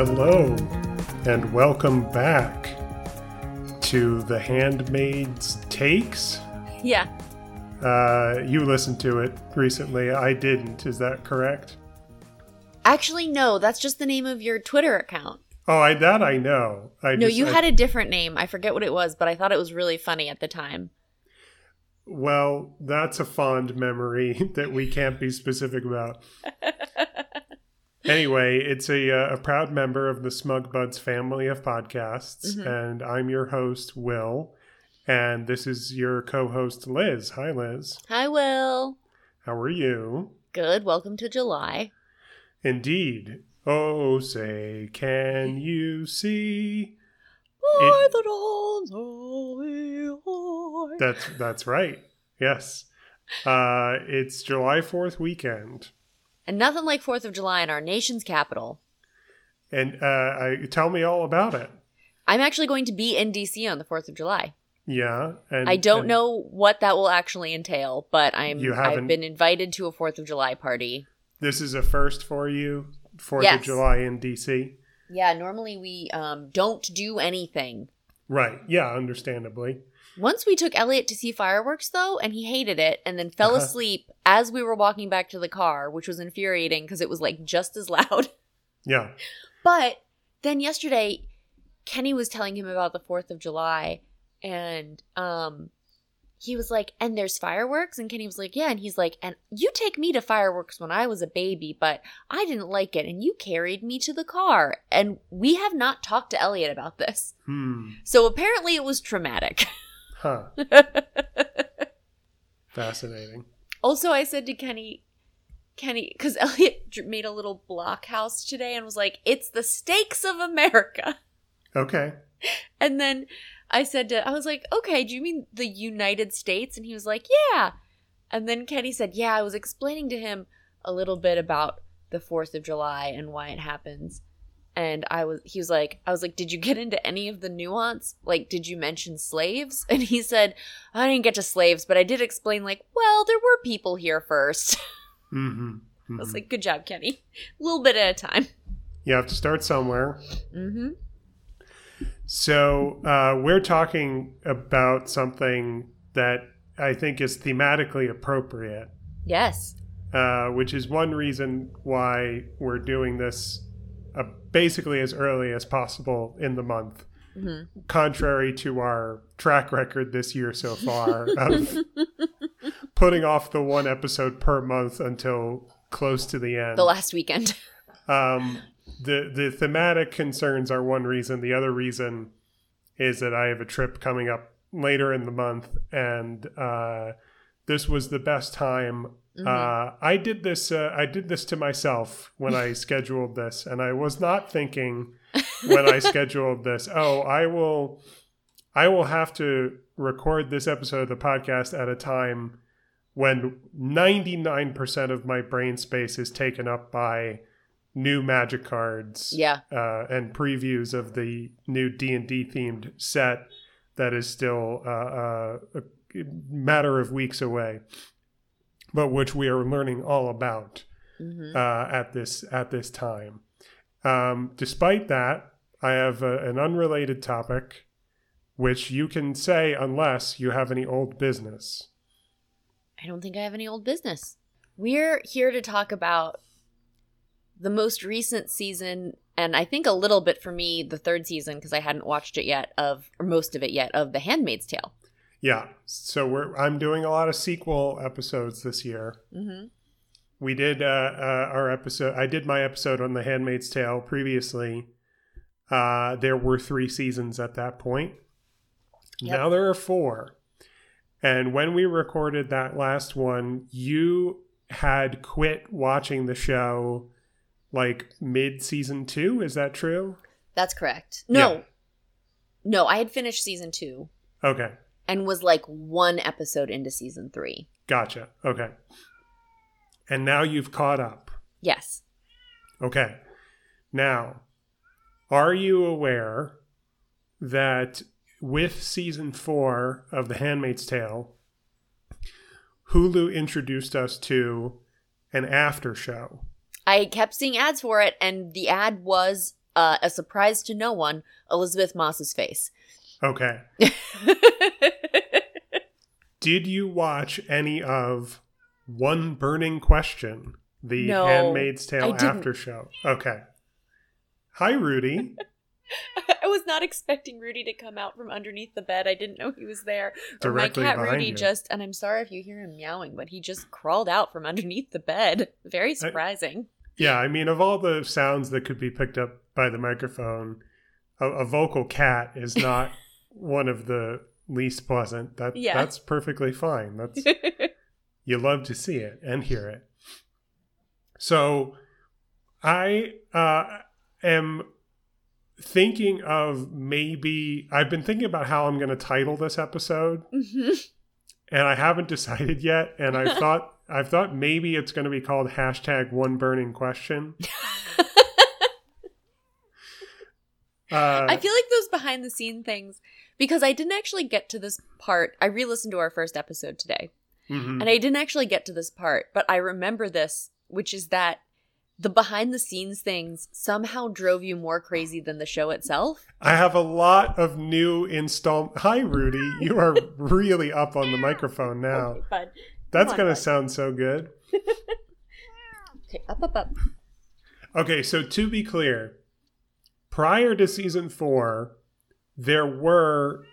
Hello, and welcome back to The Handmaid's Takes. Yeah. Uh, you listened to it recently. I didn't. Is that correct? Actually, no, that's just the name of your Twitter account. Oh, I that I know. I No, just- you I- had a different name. I forget what it was, but I thought it was really funny at the time. Well, that's a fond memory that we can't be specific about. anyway, it's a, uh, a proud member of the Smug Buds family of podcasts, Mhm. and I'm your host, Will, and this is your co host, Liz. Hi, Liz. Hi, Will. How are you? Good. Welcome to July. Indeed. Oh, say, can you see? For the dawns the hour. That's that's right. Yes. Uh, it's July Fourth weekend. And nothing like 4th of July in our nation's capital. And uh, I, tell me all about it. I'm actually going to be in DC on the 4th of July. Yeah, and I don't know what that will actually entail, but I'm You haven't- I've been invited to a 4th of July party. This is a first for you, Fourth Yes. of July in DC. Yeah, normally we um, don't do anything. Right? Yeah, understandably. Once we took Elliot to see fireworks, though, and he hated it and then fell Uh-huh. asleep as we were walking back to the car, which was infuriating because it was like just as loud. Yeah. But then yesterday, Kenny was telling him about the 4th of July and um he was like, and there's fireworks? And Kenny was like, yeah. And he's like, and you take me to fireworks when I was a baby, but I didn't like it. And you carried me to the car. And we have not talked to Elliot about this. Hmm. So apparently it was traumatic. Huh. Fascinating. Also, I said to Kenny, Kenny, because Elliot made a little block house today and was like, it's the stakes of America. Okay. And then I said to, I was like, okay, do you mean the United States? And he was like, yeah. And then Kenny said, yeah, I was explaining to him a little bit about the 4th of July and why it happens. And I was, he was like, I was like, did you get into any of the nuance? Like, did you mention slaves? And he said, I didn't get to slaves, but I did explain, like, well, there were people here first. Mm-hmm. I was like, good job, Kenny. A little bit at a time. You have to start somewhere. Mm-hmm. So uh, we're talking about something that I think is thematically appropriate. Yes. uh, which is one reason why we're doing this uh, basically as early as possible in the month, hmm contrary to our track record this year so far of putting off the one episode per month until close to the end. The last weekend. Um, the the thematic concerns are one reason. The other reason is that I have a trip coming up later in the month, and uh, this was the best time. Uh, I did this. Uh, I did this to myself when I scheduled this, and I was not thinking when I scheduled this. Oh, I will. I will have to record this episode of the podcast at a time when 99% of my brain space is taken up by new magic cards yeah. uh, and previews of the new D&D themed set that is still uh, uh, a matter of weeks away but which we are learning all about hmm uh, at this at this time um, despite that I have a, an unrelated topic which you can say unless you have any old business I don't think I have any old business. We're here to talk about the most recent season, and I think a little bit for me, the third season, because I hadn't watched it yet, of, or most of it yet, of The Handmaid's Tale. Yeah. So we're I'm doing a lot of sequel episodes this year. Mm-hmm. We did uh, uh, our episode. I did my episode on The Handmaid's Tale previously. Uh, there were three seasons at that point. Yep. Now there are four. And when we recorded that last one, you had quit watching the show like mid season two. Is that true? That's correct. No. Yeah. No, I had finished season two Okay. And was like one episode into season three. Gotcha. Okay. And now you've caught up. Yes. Okay. Now, are you aware that with season four of The Handmaid's Tale, Hulu introduced us to an after show? I kept seeing ads for it, and the ad was uh, a surprise to no one, Elisabeth Moss's face. Okay. Did you watch any of One Burning Question, the No, Handmaid's Tale after show? Okay. Hi, Rudy. I was not expecting Rudy to come out from underneath the bed. I didn't know he was there. Directly my cat Rudy you. just, and I'm sorry if you hear him meowing, but he just crawled out from underneath the bed. Very surprising. Yeah, I mean, of all the sounds that could be picked up by the microphone, a, a vocal cat is not one of the least pleasant. That Yeah. that's perfectly fine. That's you love to see it and hear it. So, I uh, am thinking of maybe I've been thinking about how I'm going to title this episode, Mhm. and I haven't decided yet. And I thought I've thought maybe it's going to be called hashtag One Burning Question. Uh, I feel like those behind the scene things because I didn't actually get to this part. I re-listened to our first episode today, mhm. and I didn't actually get to this part, but I remember this, which is that the behind the scenes things somehow drove you more crazy than the show itself. I have a lot of new install. Hi, Rudy. You are really up on the microphone now. Okay. That's going to sound so good. Okay, up, up, up. Okay, so to be clear, prior to season four, there were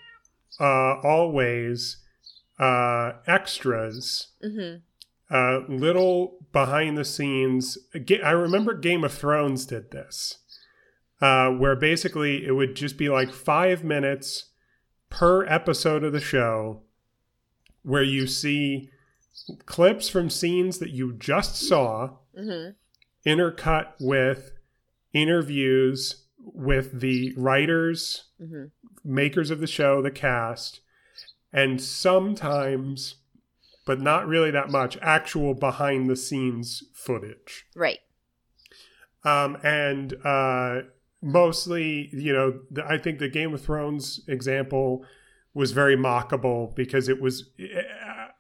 uh, always uh, extras, hmm uh, little behind the scenes. I remember Game of Thrones did this, uh, where basically it would just be like five minutes per episode of the show where you see clips from scenes that you just saw hmm intercut with interviews with the writers, hmm makers of the show, the cast, and sometimes, but not really that much, actual behind the scenes footage. Right. Um, and uh, mostly, you know, the, I think the Game of Thrones example was very mockable because it was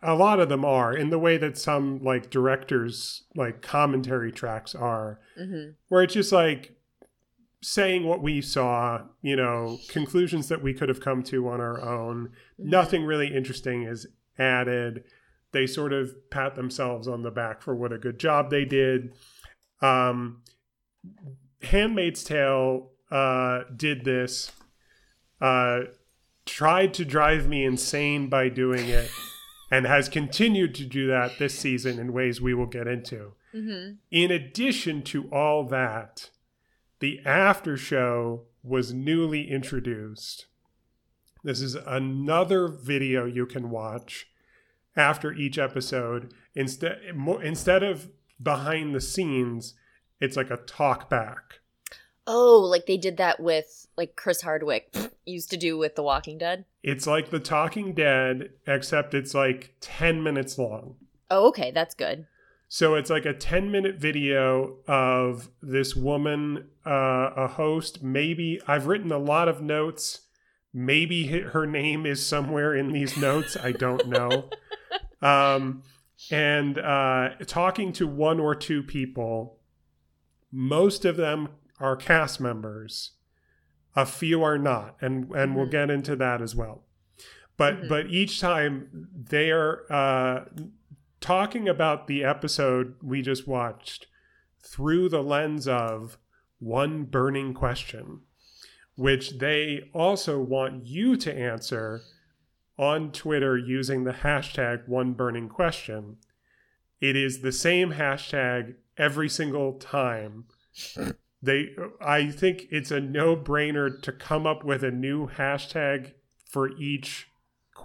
a lot of them are in the way that some like directors like commentary tracks are hmm where it's just like saying what we saw, you know, conclusions that we could have come to on our own. Nothing really interesting is added. They sort of pat themselves on the back for what a good job they did. Um, Handmaid's Tale uh, did this, uh, tried to drive me insane by doing it, and has continued to do that this season in ways we will get into. hmm In addition to all that, the after show was newly introduced. This is another video you can watch after each episode. Instead, instead of behind the scenes, it's like a talk back. Oh, like they did that with like Chris Hardwick used to do with The Walking Dead. It's like The Talking Dead, except it's like 10 minutes long. Oh, okay, that's good. So it's like a 10 minute video of this woman, uh, a host. Maybe I've written a lot of notes. Maybe her name is somewhere in these notes. I don't know. um, and uh, talking to one or two people. Most of them are cast members. A few are not, and and we'll Mhm. get into that as well. But Mhm. but each time they are uh, talking about the episode we just watched through the lens of one burning question, which they also want you to answer on Twitter using the hashtag one burning question. It is the same hashtag every single time. They I think it's a no-brainer to come up with a new hashtag for each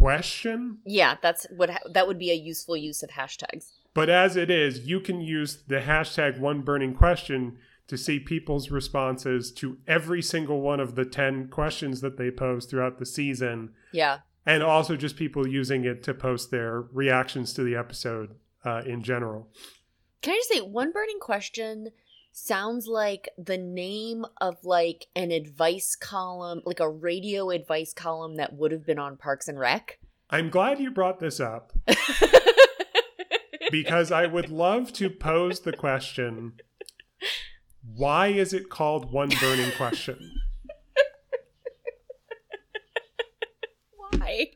question. Yeah, that's what that would be a useful use of hashtags. But as it is, you can use the hashtag one burning question to see people's responses to every single one of the 10 questions that they pose throughout the season. Yeah. And also just people using it to post their reactions to the episode uh, in general. Can I just say one burning question sounds like the name of like an advice column, like a radio advice column that would have been on Parks and Rec. I'm glad you brought this up because I would love to pose the question Why is it called One Burning Question? Why?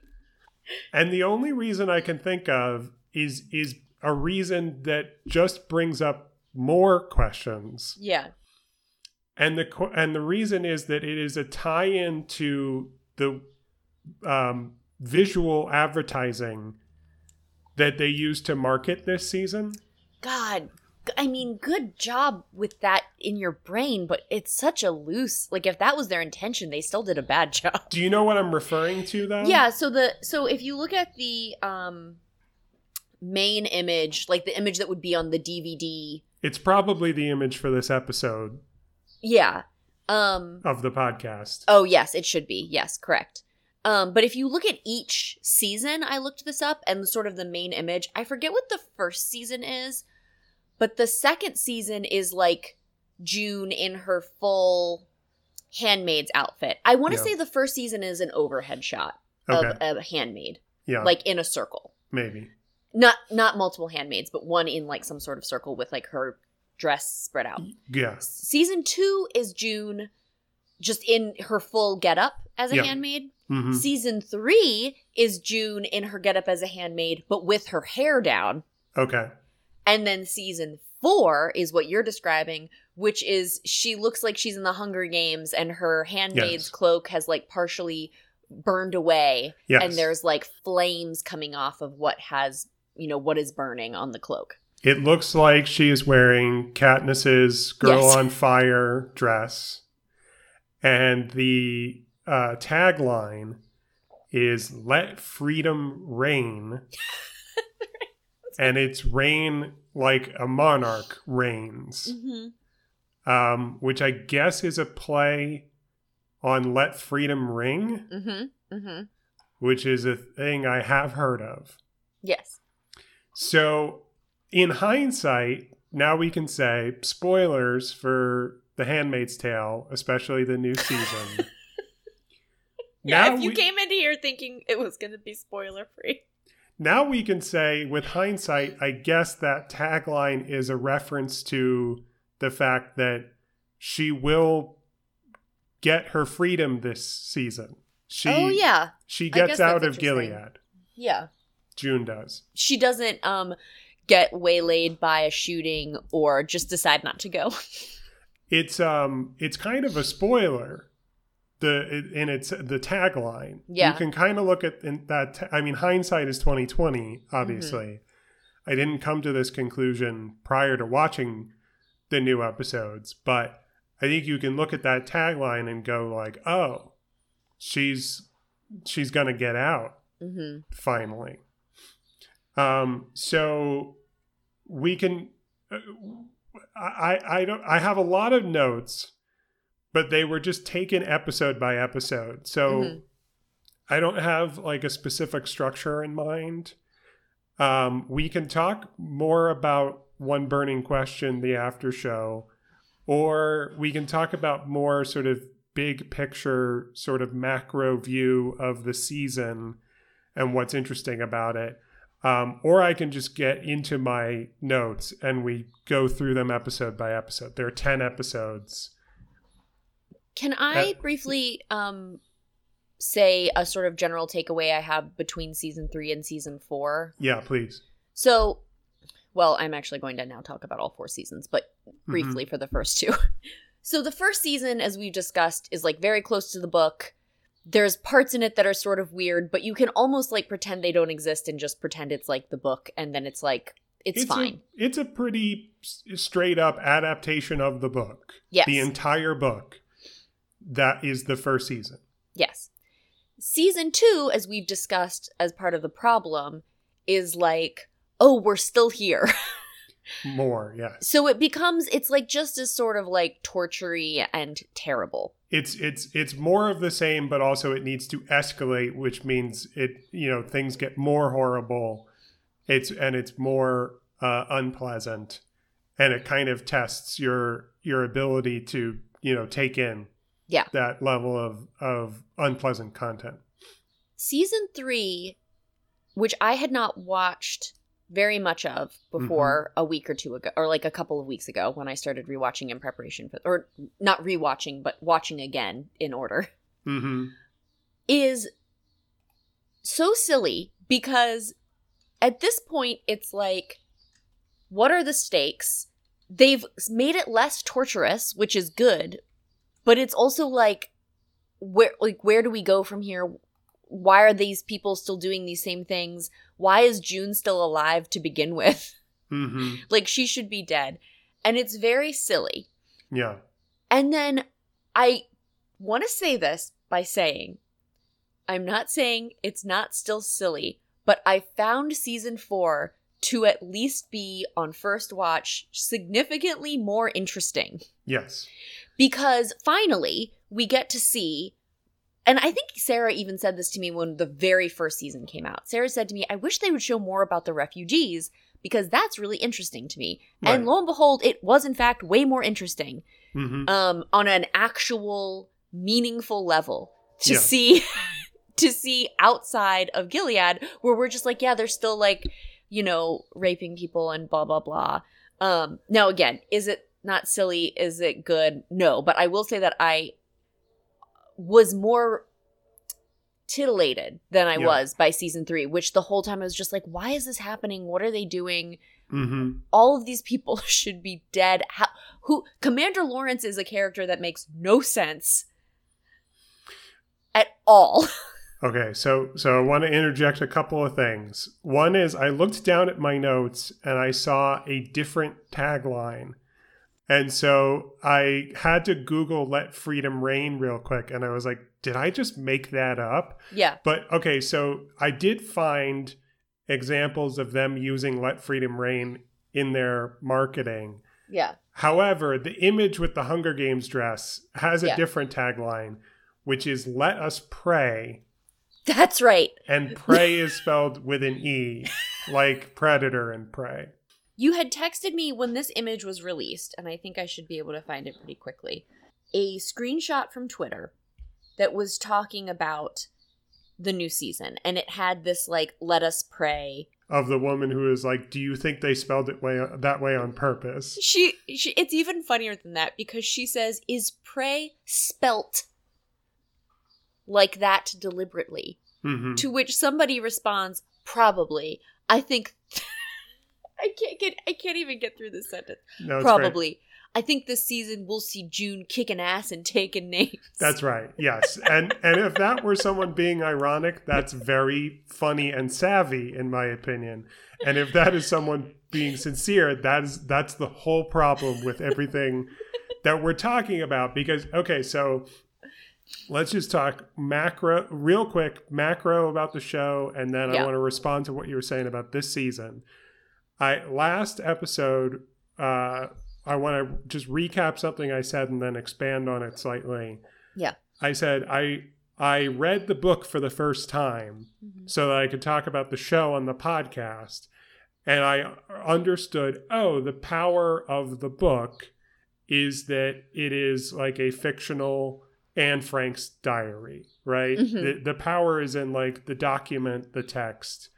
And the only reason I can think of is is a reason that just brings up more questions. Yeah. And the and the reason is that it is a tie-in to the um, visual advertising that they used to market this season. God, I mean, good job with that in your brain, but it's such a loose. Like, if that was their intention, they still did a bad job. Do you know what I'm referring to though? Yeah. So the so if you look at the um main image, like the image that would be on the DVD, It's probably the image for this episode yeah. Um. of the podcast. Oh yes, it should be. Yes, correct. Um, but if you look at each season, I looked this up and sort of the main image. I forget what the first season is, but the second season is like June in her full handmaid's outfit. I want to Yeah. say the first season is an overhead shot Okay. of a handmaid, yeah. like in a circle. maybe. Not not multiple handmaids, but one in like some sort of circle with like her dress spread out. Yeah. Season two is June, just in her full getup as a Yeah. handmaid. hmm Season three is June in her getup as a handmaid, but with her hair down. Okay. And then season four is what you're describing, which is she looks like she's in the Hunger Games and her handmaid's Yes. cloak has like partially burned away. Yes. And there's like flames coming off of what has, you know, what is burning on the cloak. It looks like she is wearing Katniss's "Girl Yes. on Fire" dress, and the uh, tagline is "Let freedom reign," and it's reign like a monarch reigns, Mm-hmm. um, which I guess is a play on "Let Freedom Ring," Mm-hmm. Mm-hmm. which is a thing I have heard of. Yes. So, in hindsight, now we can say spoilers for The Handmaid's Tale, especially the new season. Yeah, Now if you we- came into here thinking it was going to be spoiler free. now we can say, with hindsight, I guess that tagline is a reference to the fact that she will get her freedom this season. She, oh yeah, she gets out of. Gilead. yeah. June does. She doesn't um get waylaid by a shooting or just decide not to go. it's um it's kind of a spoiler the it, and it's the tagline Yeah. you can kind of look at in that ta- i mean hindsight is 2020 obviously Mm-hmm. i didn't come to this conclusion prior to watching the new episodes but i think you can look at that tagline and go like oh she's she's gonna get out mm-hmm. finally. Um, so we can. uh, I I don't. I have a lot of notes, but they were just taken episode by episode. So Mhm. I don't have like a specific structure in mind. Um, we can talk more about one burning question, the after show, or we can talk about more sort of big picture, sort of macro view of the season and what's interesting about it. Um, or I can just get into my notes and we go through them episode by episode. There are 10 episodes. Can I briefly um say a sort of general takeaway I have between season 3 and season 4? Yeah, please. So, well, I'm actually going to now talk about all four seasons, but Mm-hmm. briefly for the first two. So, the first season, as we've discussed, is like very close to the book. There's parts in it that are sort of weird, but you can almost like pretend they don't exist and just pretend it's like the book, and then it's like, it's, a- fine. it's a pretty straight up adaptation of the book. Yes. The entire book. That is the first season. Yes. Season two, as we've discussed as part of the problem, is like, oh, we're still here. More, yeah so it becomes, it's like just as sort of like tortury and terrible. It's it's it's more of the same, but also it needs to escalate, which means it you know things get more horrible. It's and it's more uh, unpleasant, and it kind of tests your your ability to you know take in Yeah. that level of of unpleasant content. Season three, which I had not watched very much of before a week or two ago, or like a couple of weeks ago when I started rewatching in preparation for, or not rewatching, but watching again in order, Mm-hmm. is so silly because at this point it's like, what are the stakes? They've made it less torturous, which is good, but it's also like, where like where do we go from here? Why are these people still doing these same things? Why is June still alive to begin with? Mm-hmm. like she should be dead. And it's very silly. Yeah. And then I want to say this by saying I'm not saying it's not still silly, but I found season 4 to at least be on first watch significantly more interesting Yes. because finally we get to see and I think Sarah even said this to me when the very first season came out. Sarah said to me, I wish they would show more about the refugees because that's really interesting to me. And lo and behold, it was in fact way more interesting Mm-hmm. um, on an actual meaningful level to Yeah. see to see outside of Gilead where we're just like, yeah, they're still like, you know, raping people and blah blah blah. Um, now again, is it not silly? Is it good? No, but I will say that I was more titillated than I Yeah. was by season three, which the whole time I was just like, why is this happening? What are they doing? Mm-hmm. all of these people should be dead. How, who Commander Lawrence is a character that makes no sense at all. Okay, so so I want to interject a couple of things. One is I looked down at my notes and I saw a different tagline. And so I had to Google let freedom reign real quick and I was like, did I just make that up? yeah. But okay, so I did find examples of them using let freedom reign in their marketing. Yeah. However, the image with the Hunger Games dress has a Yeah. different tagline, which is let us pray That's right. and pray is spelled with an E, like predator and prey. You had texted me when this image was released, and I think I should be able to find it pretty quickly. A screenshot from Twitter that was talking about the new season, and it had this like "Let us pray." Of the woman who is like, "Do you think they spelled it way that way on purpose?" She, she, it's even funnier than that because she says, "Is pray spelt like that deliberately?" hmm To which somebody responds, "Probably." I think. I can't get. I can't even get through this sentence. No, Probably. I think this season we'll see June kicking ass and taking names. That's right. Yes, and and if that were someone being ironic, that's very funny and savvy, in my opinion. And if that is someone being sincere, that is that's the whole problem with everything that we're talking about. Because okay, so let's just talk macro real quick macro about the show and then i want to respond to what you were saying about this season i last episode uh i want to just recap something i said and then expand on it slightly Yeah. i said i i read the book for the first time so that i could talk about the show on the podcast and i understood oh the power of the book is that it is like a fictional Anne Frank's diary, right? Mhm. The the power is in like the document, the text,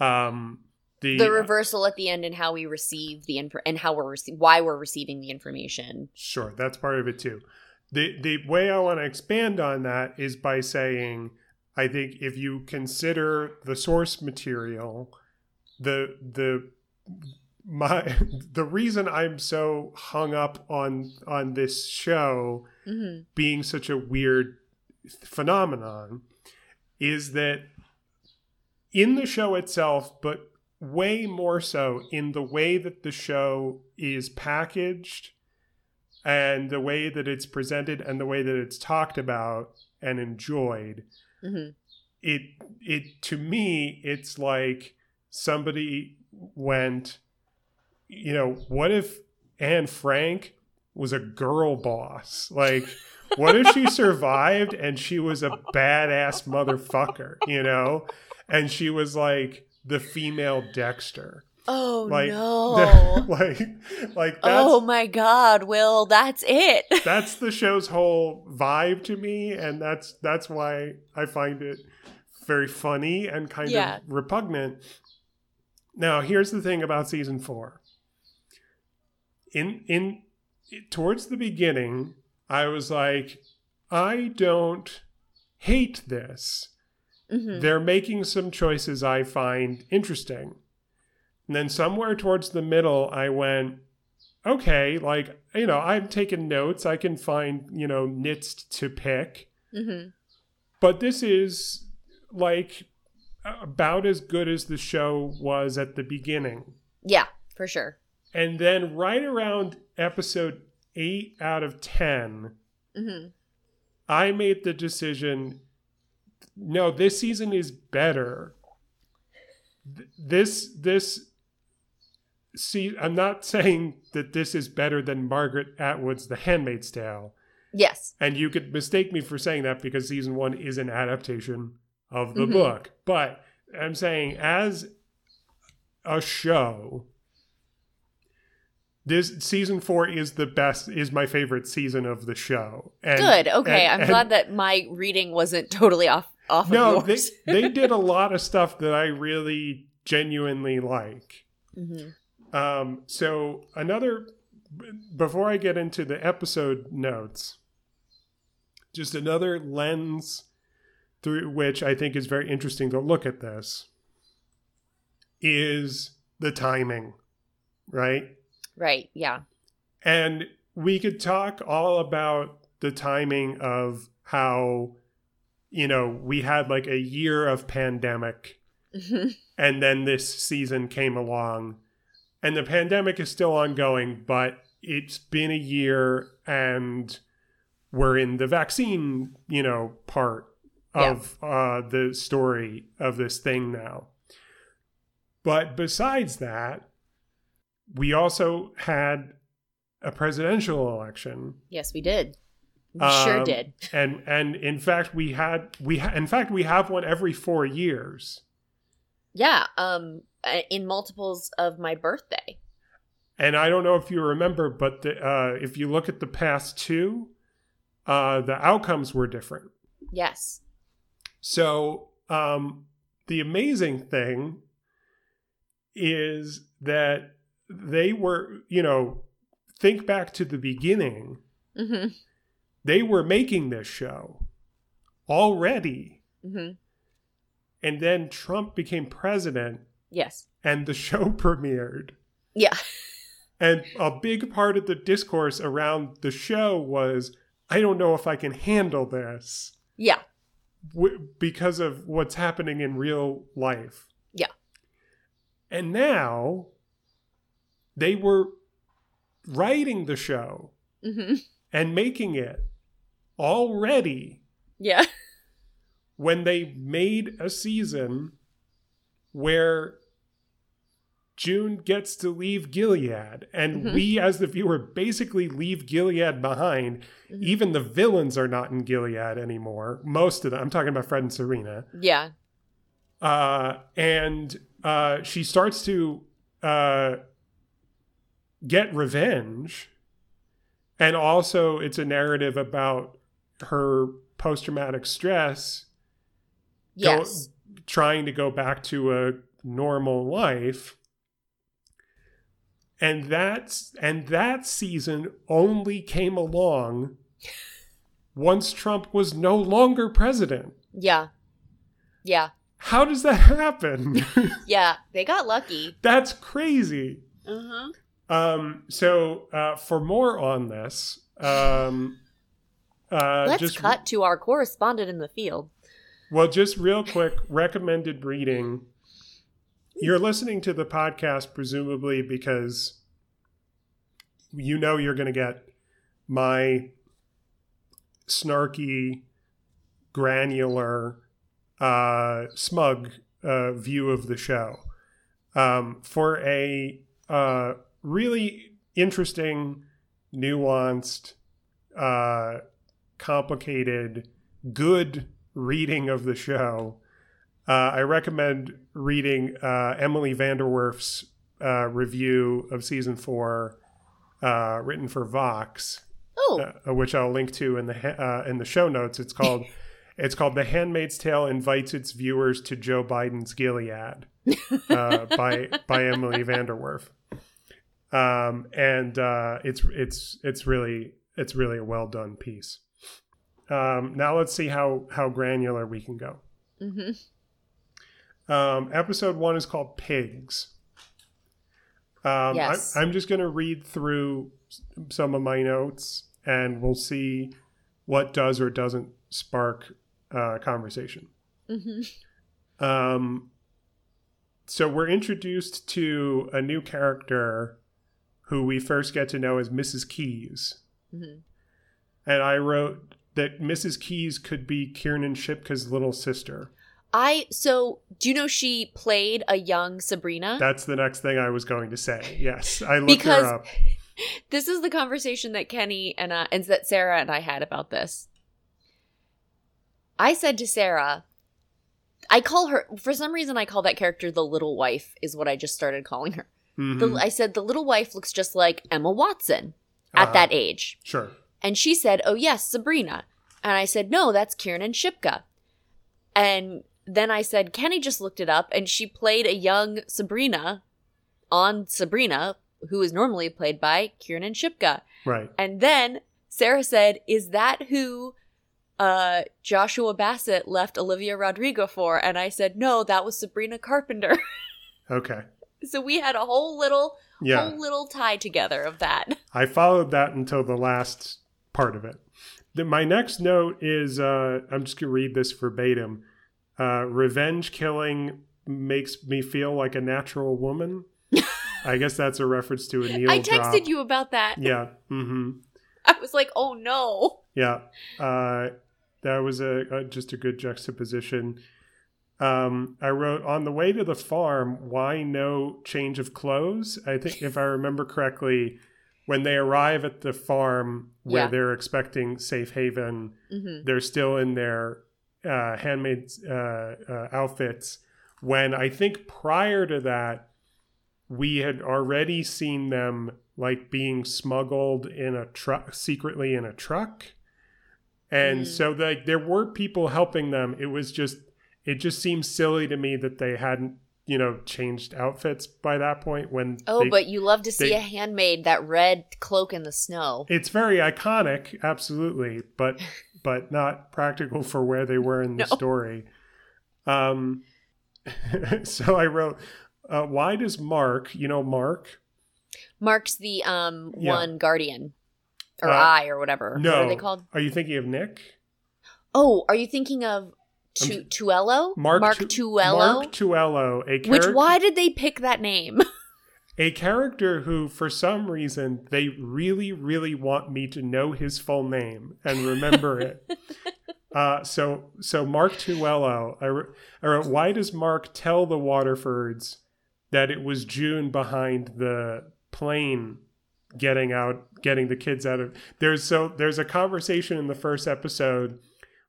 um, the, The reversal at the end and how we receive the info and how we're rece- why we're receiving the information. Sure, that's part of it too. The the way I want to expand on that is by saying I think if you consider the source material, the the my the reason I'm so hung up on on this show Mm-hmm. being such a weird phenomenon is that in the show itself, but way more so in the way that the show is packaged and the way that it's presented and the way that it's talked about and enjoyed. Mm-hmm. it it to me it's like somebody went you know what if Anne Frank was a girl boss? Like what if she survived and she was a badass motherfucker you know? And she was like the female Dexter Oh like no! like like that's oh my God, Will, that's it. that's the show's whole vibe to me and that's that's why i find it very funny and kind Yeah. of repugnant Now, here's the thing about season four. In in towards the beginning, I was like, I don't hate this. Hmm They're making some choices I find interesting. And then somewhere towards the middle, I went, okay, like, you know, I've taken notes. I can find, you know, nits to pick. hmm But this is like about as good as the show was at the beginning. Yeah, for sure. And then right around episode 8 out of 10, hmm I made the decision no, this season is better. This this see I'm not saying that this is better than Margaret Atwood's The Handmaid's Tale. Yes. And you could mistake me for saying that because season 1 is an adaptation of the Mhm. book. But I'm saying as a show this season 4 is the best is my favorite season of the show. And, Good. Okay. and- I'm and- glad that my reading wasn't totally off off no, of they, yours. they did a lot of stuff that I really genuinely like. hmm Um, so another, before I get into the episode notes, just another lens through which I think is very interesting to look at this is the timing, right? Right. Yeah. And we could talk all about the timing of how, you know, we had like a year of pandemic hmm and then this season came along. And the pandemic is still ongoing but it's been a year and we're in the vaccine you know part of uh, the story of this thing now. But besides that we also had a presidential election. Yes, we did. We sure Um, did. and and in fact we had we ha- in fact we have one every 4 years Yeah. Um. uh, In multiples of my birthday. And I don't know if you remember, but the, uh, if you look at the past two, uh, the outcomes were different. Yes. So um, the amazing thing is that they were, you know, think back to the beginning, hmm they were making this show already. hmm And then Trump became president Yes. and the show premiered. Yeah. And a big part of the discourse around the show was I don't know if I can handle this Yeah. w- because of what's happening in real life. Yeah. And now they were writing the show hmm and making it already Yeah. when they made a season where June gets to leave Gilead, and Mhm. we, as the viewer, basically leave Gilead behind. Mhm. Even the villains are not in Gilead anymore. Most of them. I'm talking about Fred and Serena. Yeah. Uh, and uh, she starts to uh, get revenge. And also, it's a narrative about her post traumatic stress go- Yes. trying to go back to a normal life and that's and that season only came along once Trump was no longer president. Yeah. Yeah. How does that happen? Yeah. They got lucky. that's crazy. Uh huh. Um, so uh, for more on this, um, uh, Let's just cut to our correspondent in the field. Well, just real quick, recommended reading. You're listening to the podcast presumably because you know you're going to get my snarky, granular, uh, smug uh, view of the show. Um, for a uh, really interesting, nuanced, uh, complicated, good reading of the show, uh, I recommend reading uh, Emily VanDerWerff's uh, review of season four, uh, written for Vox, Oh. uh, which I'll link to in the ha- uh, in the show notes. It's called It's called The Handmaid's Tale Invites Its Viewers to Joe Biden's Gilead uh, by by Emily Vanderwerf. Um, and uh, it's it's it's really it's really a well done piece. Um, now let's see how how granular we can go. Mm-hmm. Um, episode one is called Pigs. Um, Yes. I, I'm just going to read through some of my notes and we'll see what does or doesn't spark uh, conversation. Mm-hmm. Um, so we're introduced to a new character who we first get to know as Mrs. Keys. Mhm. And I wrote that Mrs. Keys could be Kiernan Shipka's little sister. I so do you know she played a young Sabrina? That's the next thing I was going to say. Yes, I looked Because- her up. this is the conversation that Kenny and I, and that Sarah and I had about this. I said to Sarah, I call her for some reason I call that character the little wife is what I just started calling her. Mhm. The, I said the little wife looks just like Emma Watson at Uh-huh. that age. Sure. And she said, "Oh yes, Sabrina." And I said, "No, that's Kiernan Shipka." And then I said, Kenny just looked it up, and she played a young Sabrina on Sabrina, who is normally played by Kiernan Shipka. Right. And then Sarah said, "Is that who uh, Joshua Bassett left Olivia Rodrigo for?" And I said, "No, that was Sabrina Carpenter." Okay. so we had a whole little, Yeah. whole little tie together of that. I followed that until the last part of it. The, my next note is uh, I'm just going to read this verbatim. Uh, revenge killing makes me feel like a natural woman. I guess that's a reference to a Neil I texted drop. you about that. Yeah. hmm I was like, "Oh no." Yeah. Uh, that was a, a just a good juxtaposition. Um, I wrote on the way to the farm, why no change of clothes? I think if I remember correctly, when they arrive at the farm where Yeah. they're expecting safe haven, hmm they're still in their uh, handmaid uh, uh, outfits. When I think prior to that, we had already seen them like being smuggled in a truck, secretly in a truck, and Mm. so like there were people helping them. It was just, it just seems silly to me that they hadn't, you know, changed outfits by that point. When Oh, they- but you love to see they- a handmaid that red cloak in the snow. it's very iconic absolutely but but not practical for where they were in the No. story um so i wrote uh, why does mark you know mark Mark's the um Yeah. one guardian or Uh, eye or whatever. no What are they called? are you thinking of nick Oh, are you thinking of Tu- Tuello? mark Mark Tu- Tuello. mark tuello a Which why did they pick that name? a character who for some reason they really really want me to know his full name and remember it uh, so so mark tuello I, wr- I wrote why does mark tell the waterfords that it was june behind the plane getting out getting the kids out of there's so there's a conversation in the first episode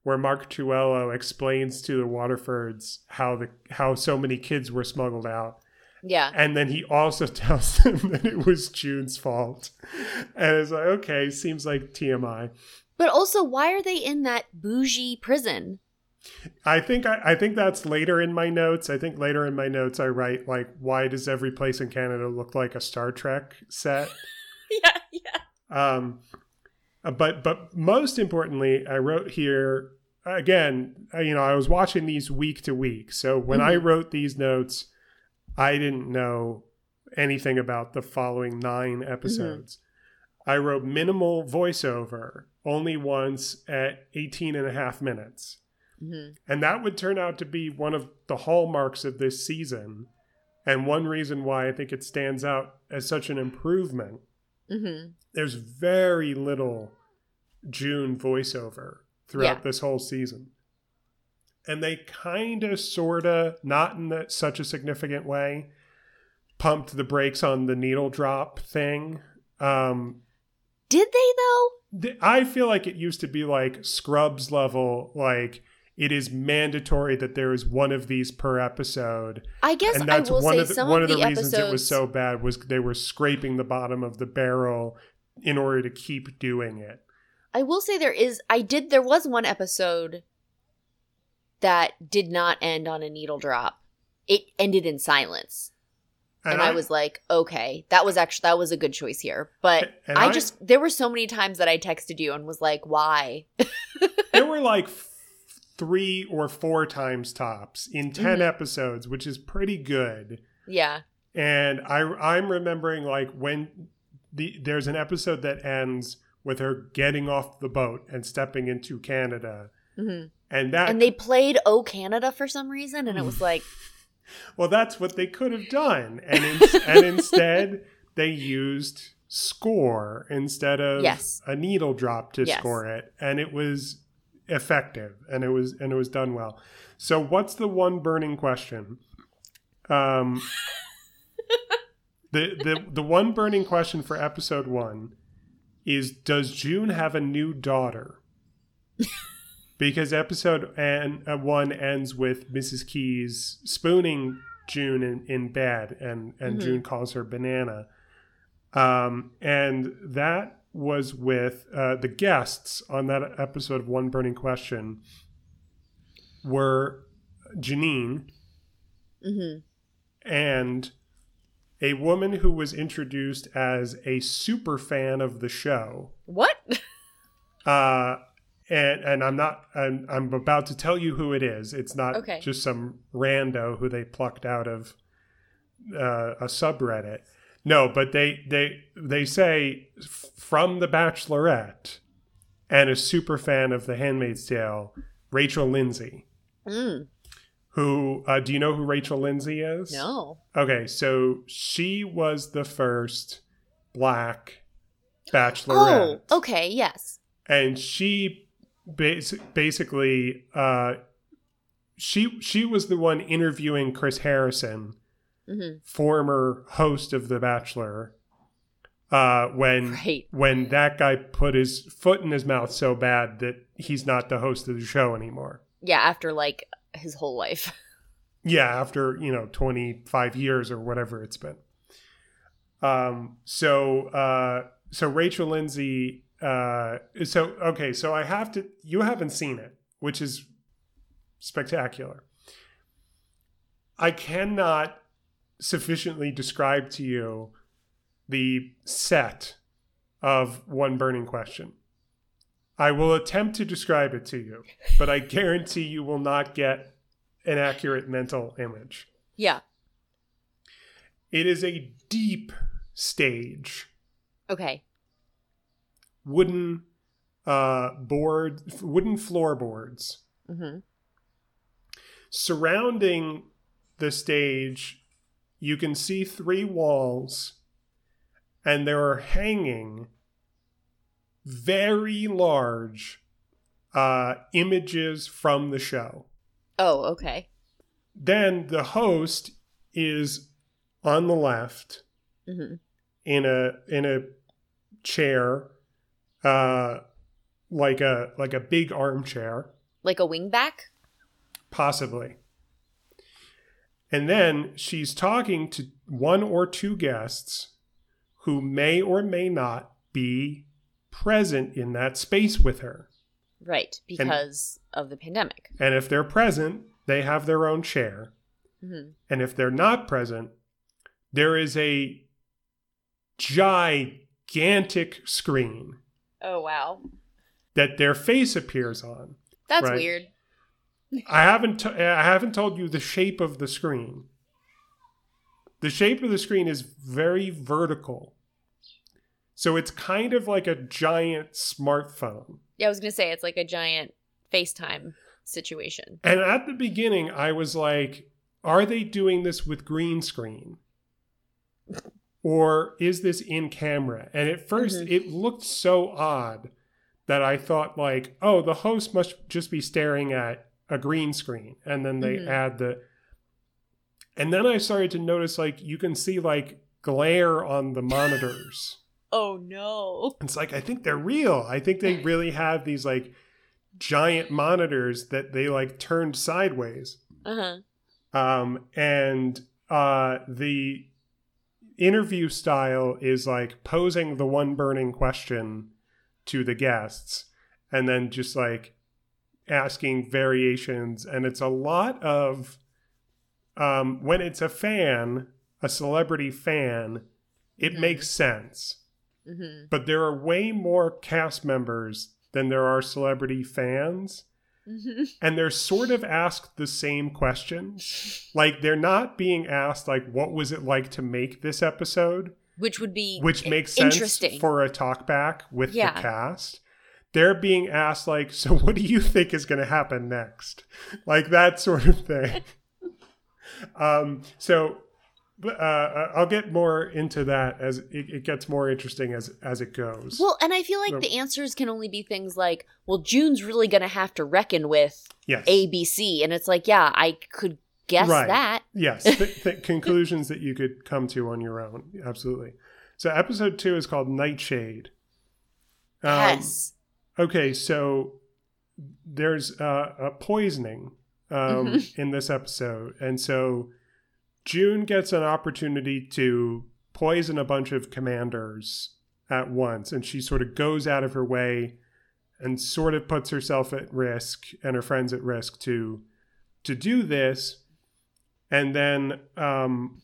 where mark tuello explains to the waterfords how the how so many kids were smuggled out yeah. and then he also tells them that it was June's fault. And it's like, okay, seems like TMI. But also, why are they in that bougie prison? I think I, I think that's later in my notes. I think later in my notes I write like, why does every place in Canada look like a Star Trek set? yeah, yeah. Um, but but most importantly, I wrote here again. uh, You know, I was watching these week to week. So when I Mhm. wrote these notes, I didn't know anything about the following nine episodes. I wrote minimal voiceover, only once at 18 and a half minutes. hmm And that would turn out to be one of the hallmarks of this season. And one reason why I think it stands out as such an improvement hmm there's very little June voiceover throughout Yeah. this whole season. And they kind of, sort of, not in the, such a significant way, pumped the brakes on the needle drop thing. Um, Did they though? th- I feel like it used to be like Scrubs level, like it is mandatory that there is one of these per episode I guess and I that's will one say of the, some one of of the, the reasons episodes. it was so bad was they were scraping the bottom of the barrel in order to keep doing it. I will say there is. I did. There was one episode that did not end on a needle drop. It ended in silence. And, I, was like, okay, that was actually that was a good choice here. But I, I- just there were so many times that I texted you and was like, why? there were like f- three or four times tops in 10 Mhm. episodes, which is pretty good. yeah. And I I'm remembering like when the there's an episode that ends with her getting off the boat and stepping into Canada. hmm And that And they played "Oh Canada" for some reason, and it was like, well that's what they could have done. And in, and instead they used score instead of Yes. a needle drop to Yes. score it and it was effective and it was and it was done well. So what's the one burning question? Um the the the one burning question for episode 1 is does June have a new daughter? because episode and uh, 1 ends with Mrs. Keyes spooning June in, in bed and and Mhm. June calls her banana. Um and that was with uh, the guests on that episode of One Burning Question were Janine hmm and a woman who was introduced as a super fan of the show. what? Uh, and and I'm not I'm, I'm about to tell you who it is. It's not Okay. just some rando who they plucked out of uh, a subreddit. No, but they they they say from the Bachelorette and a super fan of The Handmaid's Tale, Rachel Lindsay. Mm, Who uh, do you know who Rachel Lindsay is? no. Okay, so she was the first black bachelorette. Oh, okay. Yes. And she bas- basically uh she she was the one interviewing Chris Harrison, hmm former host of The Bachelor. Uh when Right. when that guy put his foot in his mouth so bad that he's not the host of the show anymore. Yeah. After like his whole life. Yeah, after, you know, 25 years or whatever it's been. Um so uh so Rachel Lindsay uh so okay, so I have to you haven't seen it, which is spectacular. I cannot sufficiently describe to you the set of one burning question. I will attempt to describe it to you, but I guarantee you will not get an accurate mental image. Yeah. It is a deep stage, Okay. wooden uh, board, wooden floorboards Mm-hmm. surrounding the stage. You can see three walls, and there are hanging very large uh, images from the show. Oh, okay. Then the host is on the left hmm in a in a chair, uh, like a like a big armchair, Like a wingback. possibly. And then she's talking to one or two guests who may or may not be present in that space with her. Right. Because of the pandemic. And if they're present, they have their own chair. hmm And if they're not present, there is a gigantic screen Oh wow. that their face appears on. That's Right. weird. I haven't t- I haven't told you the shape of the screen. The shape of the screen is very vertical. So it's kind of like a giant smartphone. Yeah, I was gonna say it's like a giant FaceTime situation. And at the beginning I was like, are they doing this with green screen? Or is this in camera? And at 1st Mhm. it looked so odd that I thought like, oh, the host must just be staring at a green screen. And then they Mhm. add the And then I started to notice like you can see like glare on the monitors. Oh no. It's like I think they're real. I think they really have these like giant monitors that they like turned sideways. Uh huh. Um, and uh, the interview style is like posing the one burning question to the guests and then just like asking variations, and it's a lot of um, when it's a fan, a celebrity fan, it Mhm. makes sense. Hmm But there are way more cast members than there are celebrity fans. hmm and they're sort of asked the same questions. Like they're not being asked like what was it like to make this episode, Which would be which makes sense interesting. for a talkback with Yeah. the cast. They're being asked like, so what do you think is going to happen next? Like that sort of thing. um, so uh, I'll get more into that as it, it gets more interesting as as it goes. Well, and I feel like No. the answers can only be things like, well, June's really going to have to reckon with yes. ABC. And it's like, yeah, I could guess Right. that. yes th- th- conclusions that you could come to on your own absolutely so episode two is called nightshade Um, yes. okay so there's uh, a poisoning um, Mhm. in this episode and so june gets an opportunity to poison a bunch of commanders at once and she sort of goes out of her way and sort of puts herself at risk and her friends at risk to to do this and then um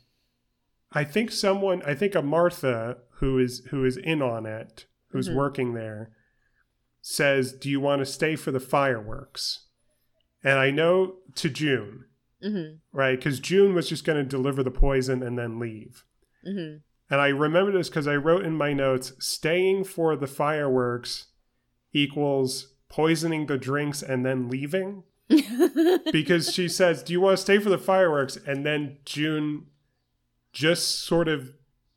i think someone i think a martha who is who is in on it who's Mhm. working there says do you want to stay for the fireworks and i know to june hmm right because june was just going to deliver the poison and then leave hmm and i remember this because i wrote in my notes staying for the fireworks equals poisoning the drinks and then leaving because she says, "Do you want to stay for the fireworks?" And then June just sort of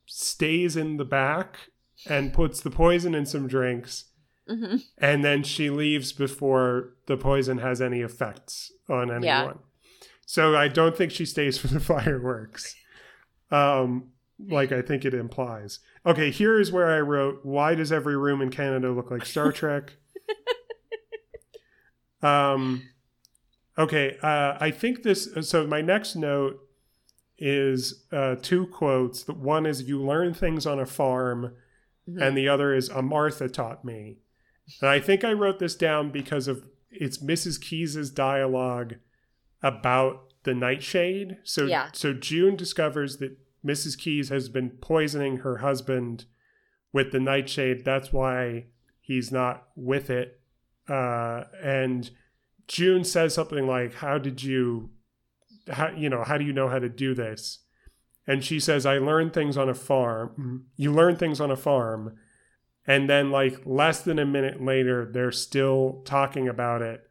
stays in the back and puts the poison in some drinks, hmm and then she leaves before the poison has any effects on anyone. Yeah. So I don't think she stays for the fireworks. Um like I think it implies. Okay, here is where I wrote, "Why does every room in Canada look like Star Trek?" um Okay, uh, I think this. So my next note is uh, two quotes. The one is "You learn things on a farm," Mhm. and the other is "A Martha taught me." And I think I wrote this down because of it's Mrs. Keyes's dialogue about the nightshade. So Yeah. so June discovers that Mrs. Keyes has been poisoning her husband with the nightshade. That's why he's not with it. Uh, and June says something like, "How did you, how you know, how do you know how to do this?" And she says, "I learned things on a farm. You learn things on a farm." And then, like less than a minute later, they're still talking about it.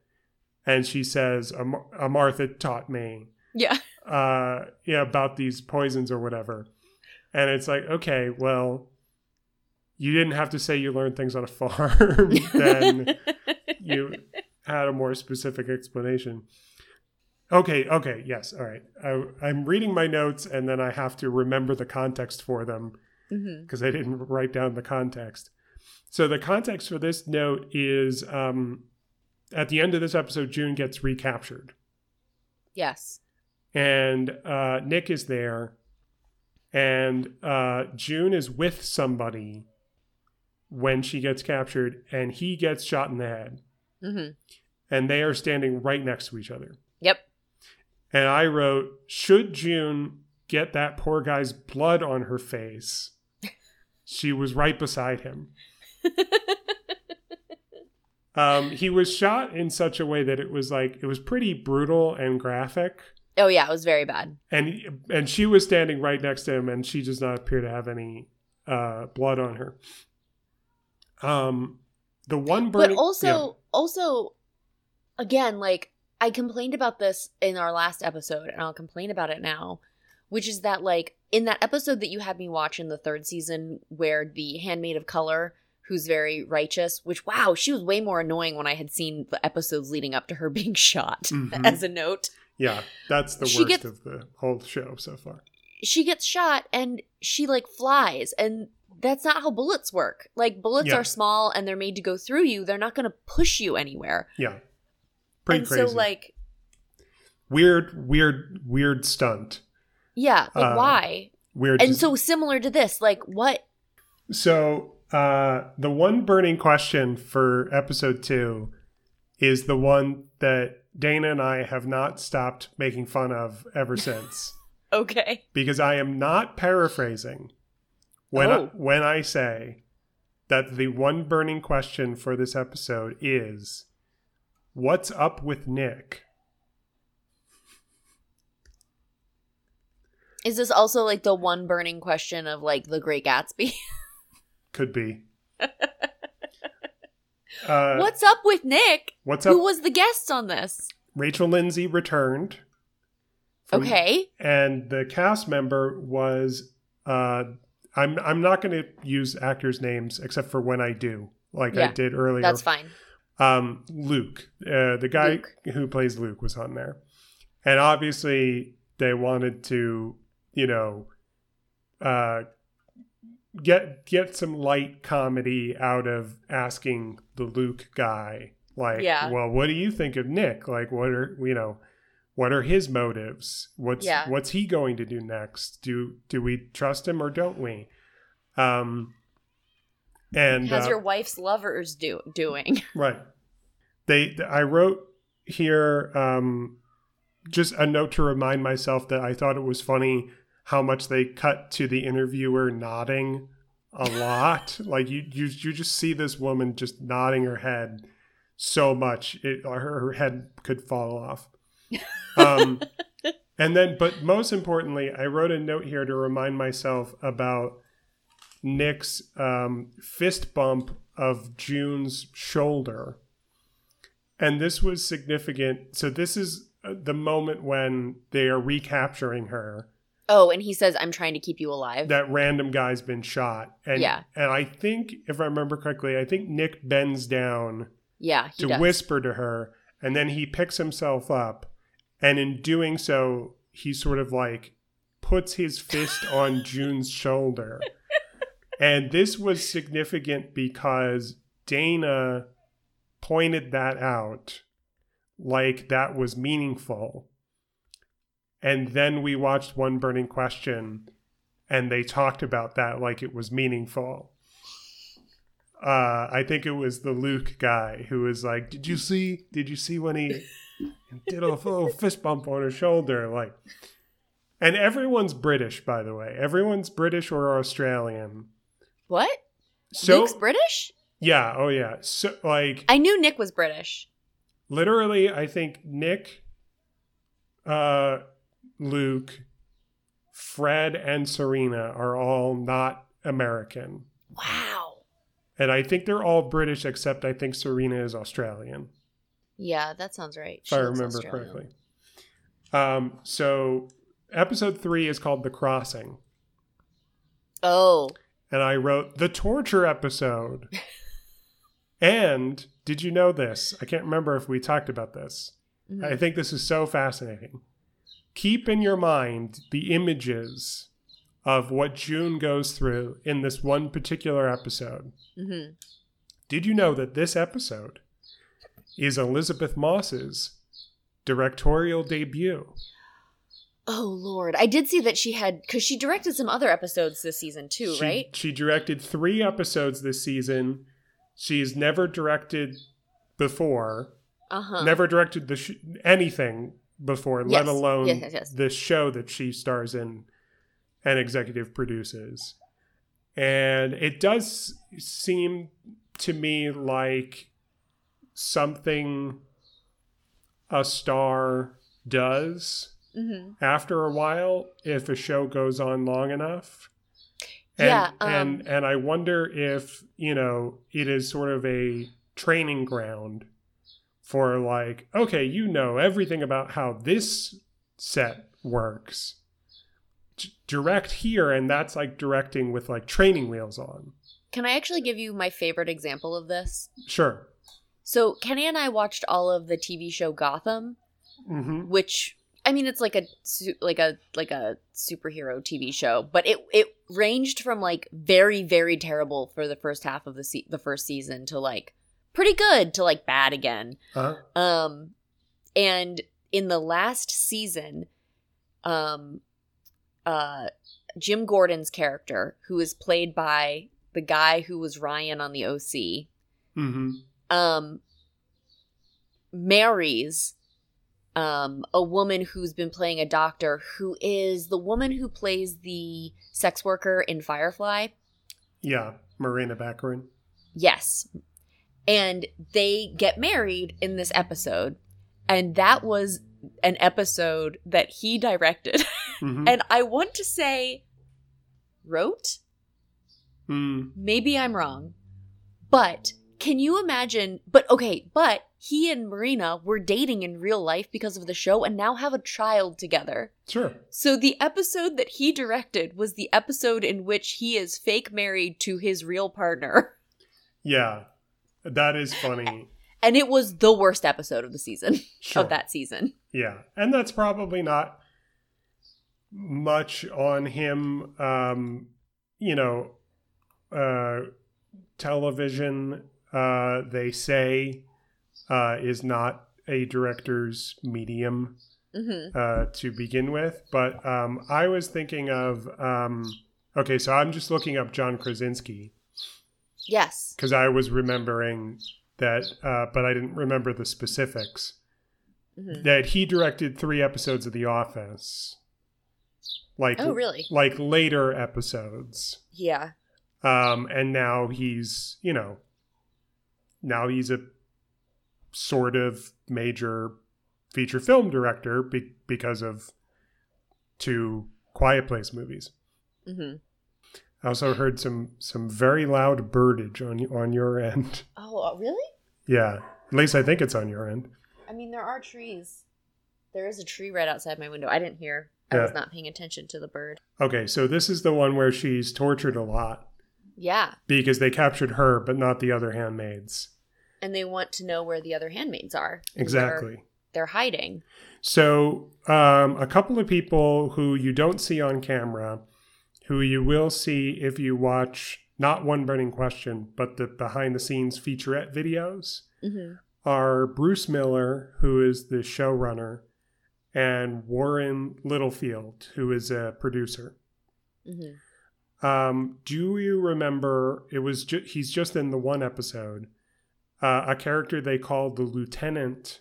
And she says, "A, Mar- a Martha taught me." Yeah. uh yeah about these poisons or whatever and it's like okay well you didn't have to say you learned things on a farm then you had a more specific explanation okay okay yes all right I, i'm reading my notes and then i have to remember the context for them because i didn't write down the context so the context for this note is um at the end of this episode june gets recaptured Yes. and uh, Nick is there, and uh, June is with somebody when she gets captured, and he gets shot in the head, hmm and they are standing right next to each other. Yep. And I wrote, should June get that poor guy's blood on her face? She was right beside him. Um, he was shot in such a way that it was like it was pretty brutal and graphic. Oh yeah, it was very bad. and and she was standing right next to him and she does not appear to have any uh blood on her um the one But also, also, again, like I complained about this in our last episode, and I'll complain about it now, which is that like in that episode that you had me watch in the third season, where the handmaid of color, who's very righteous, which wow, she was way more annoying when I had seen the episodes leading up to her being shot. Mhm. As a note, yeah, that's the She worst gets- of the whole show so far. She gets shot and she like flies and that's not how bullets work. Like bullets Yeah. are small and they're made to go through you. They're not going to push you anywhere. Yeah. Pretty and crazy. so like weird weird weird stunt. Yeah but Uh, why? weird and so similar to this like what So uh, the one burning question for episode two is the one that Dana and I have not stopped making fun of ever since. Okay. because I am not paraphrasing when Oh. I, when I say that the one burning question for this episode is what's up with Nick? Is this also like the one burning question of like the Great Gatsby? Could be. uh, What's up with Nick? what's up? Who was the guest on this? Rachel Lindsay returned. from- Okay. and the cast member was uh I'm I'm not going to use actors names except for when I do, like I did earlier. That's fine. um Luke, uh, the guy Luke. who plays Luke was on there. And obviously they wanted to, you know, uh get get some light comedy out of asking the Luke guy like, Yeah. well, what do you think of Nick? Like what are, you know, what are his motives? What's Yeah. what's he going to do next? Do do we trust him or don't we? Um and How's uh, your wife's lovers do doing? Right. They I wrote here um just a note to remind myself that I thought it was funny how much they cut to the interviewer nodding a lot. like you you you just see this woman just nodding her head so much it her, her head could fall off. Um and then but most importantly, I wrote a note here to remind myself about Nick's um, fist bump of June's shoulder. And this was significant. So, this is uh, the moment when they are recapturing her. Oh, and he says, "I'm trying to keep you alive." That random guy's been shot. And, Yeah. And I think, if I remember correctly, I think Nick bends down yeah, he to does. whisper to her. And then he picks himself up. And in doing so, he sort of like puts his fist on June's shoulder. And this was significant because Dana pointed that out like that was meaningful. And then we watched One Burning Question and they talked about that like it was meaningful. Uh, I think it was the Luke guy who was like, "Did you see? Did you see when he did a little fist bump on her shoulder?" Like, and everyone's British, by the way. Everyone's British or Australian. What? So Luke's British? yeah, oh yeah. So like, I knew Nick was British. literally, I think Nick, uh, Luke, Fred, and Serena are all not American. Wow. And I think they're all British, except I think Serena is Australian, Yeah, that sounds right. if I remember correctly. Um, so episode three is called The Crossing. Oh, And I wrote the torture episode. and did you know this? I can't remember if we talked about this. Mhm. I think this is so fascinating. Keep in your mind the images of what June goes through in this one particular episode. hmm Did you know that this episode is Elisabeth Moss's directorial debut? Oh Lord, I did see that she had because she directed some other episodes this season too, she, right? She directed three episodes this season. She's never directed before, Uh huh. never directed the sh- anything before, let alone Yes, yes, yes. the show that she stars in and executive produces. And it does seem to me like something a star does hmm after a while if a show goes on long enough. And, Yeah, um, and and I wonder if you know it is sort of a training ground for like, okay, you know everything about how this set works. D- direct here, and that's like directing with like training wheels on. Can I actually give you my favorite example of this? Sure. So Kenny and I watched all of the TV show Gotham, hmm which I mean it's like a like a like a superhero TV show, but it it ranged from like very very terrible for the first half of the se- the first season to like pretty good to like bad again. Uh, Um, and in the last season, um, uh, Jim Gordon's character, who is played by the guy who was Ryan on the OC, hmm um, marries um, a woman who's been playing a doctor who is the woman who plays the sex worker in Firefly. Yeah, Morena Baccarin. Yes. And they get married in this episode. And that was an episode that he directed. Mhm. and I want to say wrote. Mm, Maybe I'm wrong. But can you imagine? But okay, but he and Morena were dating in real life because of the show and now have a child together. sure. So the episode that he directed was the episode in which he is fake married to his real partner. Yeah, that is funny. And it was the worst episode of the season, Sure. of that season. Yeah, and that's probably not much on him. Um, you know, uh, television, uh, they say, uh, is not a director's medium hmm uh, to begin with. But um, I was thinking of. Um, okay, so I'm just looking up John Krasinski Yes. because I was remembering that, uh, but I didn't remember the specifics. hmm that he directed three episodes of The Office. Like Oh, really? like later episodes. Yeah. Um and now he's, you know, now he's a sort of major feature film director be- because of two Quiet Place movies. hmm I also heard some some very loud birdage on on your end. Oh, really? yeah, at least I think it's on your end. I mean, there are trees. There is a tree right outside my window. I didn't hear. I was not paying attention to the bird. Okay, so this is the one where she's tortured a lot. Yeah. because they captured her but not the other handmaids And they want to know where the other handmaids are. exactly They're hiding. so um, a couple of people who you don't see on camera who you will see if you watch not one burning question but the behind the scenes featurette videos hmm are bruce miller who is the showrunner and warren littlefield who is a producer hmm Um, do you remember? It was ju- he's just in the one episode. Uh, a character they called the lieutenant,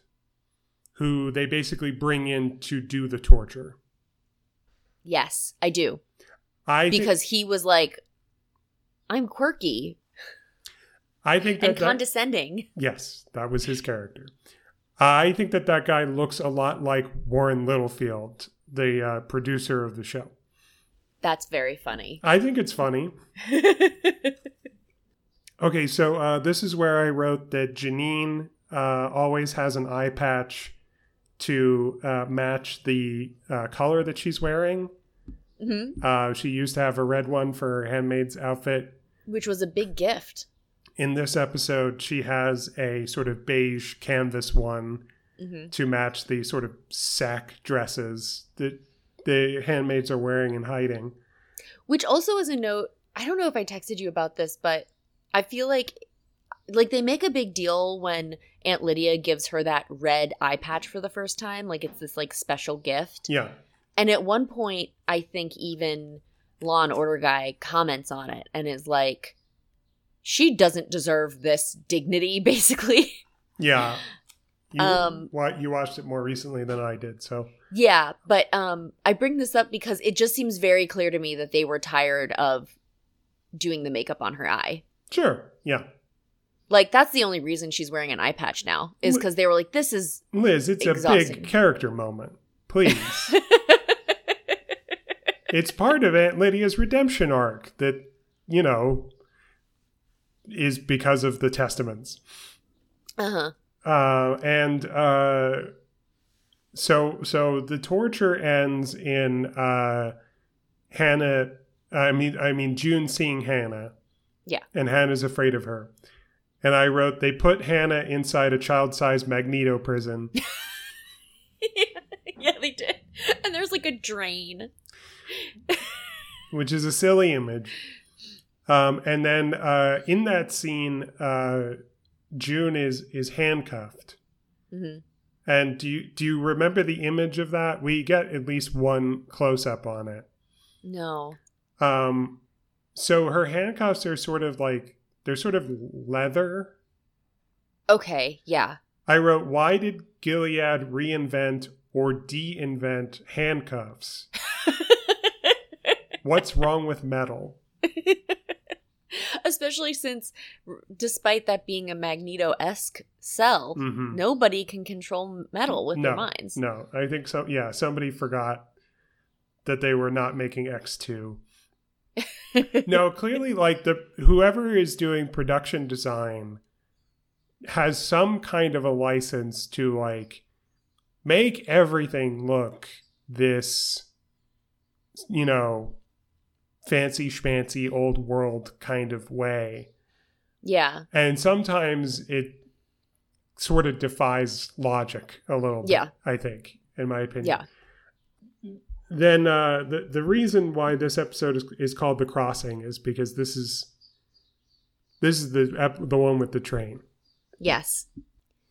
who they basically bring in to do the torture. Yes, I do. I Because he was like, I'm quirky I think that, and that condescending. yes, that was his character. I think that that guy looks a lot like Warren Littlefield, the uh, producer of the show. That's very funny. I think it's funny. Okay, so uh, this is where I wrote that Janine uh, always has an eye patch to uh, match the uh, color that she's wearing. Hmm Uh, she used to have a red one for her handmaid's outfit. Which was a big gift. In this episode, she has a sort of beige canvas one hmm to match the sort of sack dresses that the handmaids are wearing and hiding. Which also is a note. I don't know if I texted you about this, but I feel like like they make a big deal when Aunt Lydia gives her that red eye patch for the first time, like it's this like special gift. Yeah, And at one point, I think even Law and Order guy comments on it and is like, "She doesn't deserve this dignity." Basically, yeah. You, Um, you watched it more recently than I did, so yeah. But um, I bring this up because it just seems very clear to me that they were tired of doing the makeup on her eye. sure, yeah. Like that's the only reason she's wearing an eye patch now is because they were like, "This is." Liz, it's a big character moment. Please. it's part of Aunt Lydia's redemption arc that, you know, is because of the testaments. uh huh. Uh, and uh, so so the torture ends in uh, Hannah I mean I mean June seeing Hannah. Yeah. And Hannah's afraid of her. And I wrote they put Hannah inside a child-sized magneto prison. yeah, they did. And there's like a drain. Which is a silly image. Um, and then uh, in that scene, uh, June is is handcuffed. hmm And do you do you remember the image of that? We get at least one close up on it. No. Um, so her handcuffs are sort of like they're sort of leather, Okay. Yeah. I wrote, why did Gilead reinvent or de-invent handcuffs? What's wrong with metal? Especially since, despite that being a Magneto esque cell, Mhm. nobody can control metal with their minds. No, I think so. Yeah, somebody forgot that they were not making X2. no, clearly like the whoever is doing production design has some kind of a license to like make everything look this you know fancy schmancy old world kind of way. yeah. And sometimes it sort of defies logic a little bit, Yeah. I think, in my opinion. Yeah. Then uh, the the reason why this episode is, is called the crossing is because this is this is the ep- the one with the train. Yes.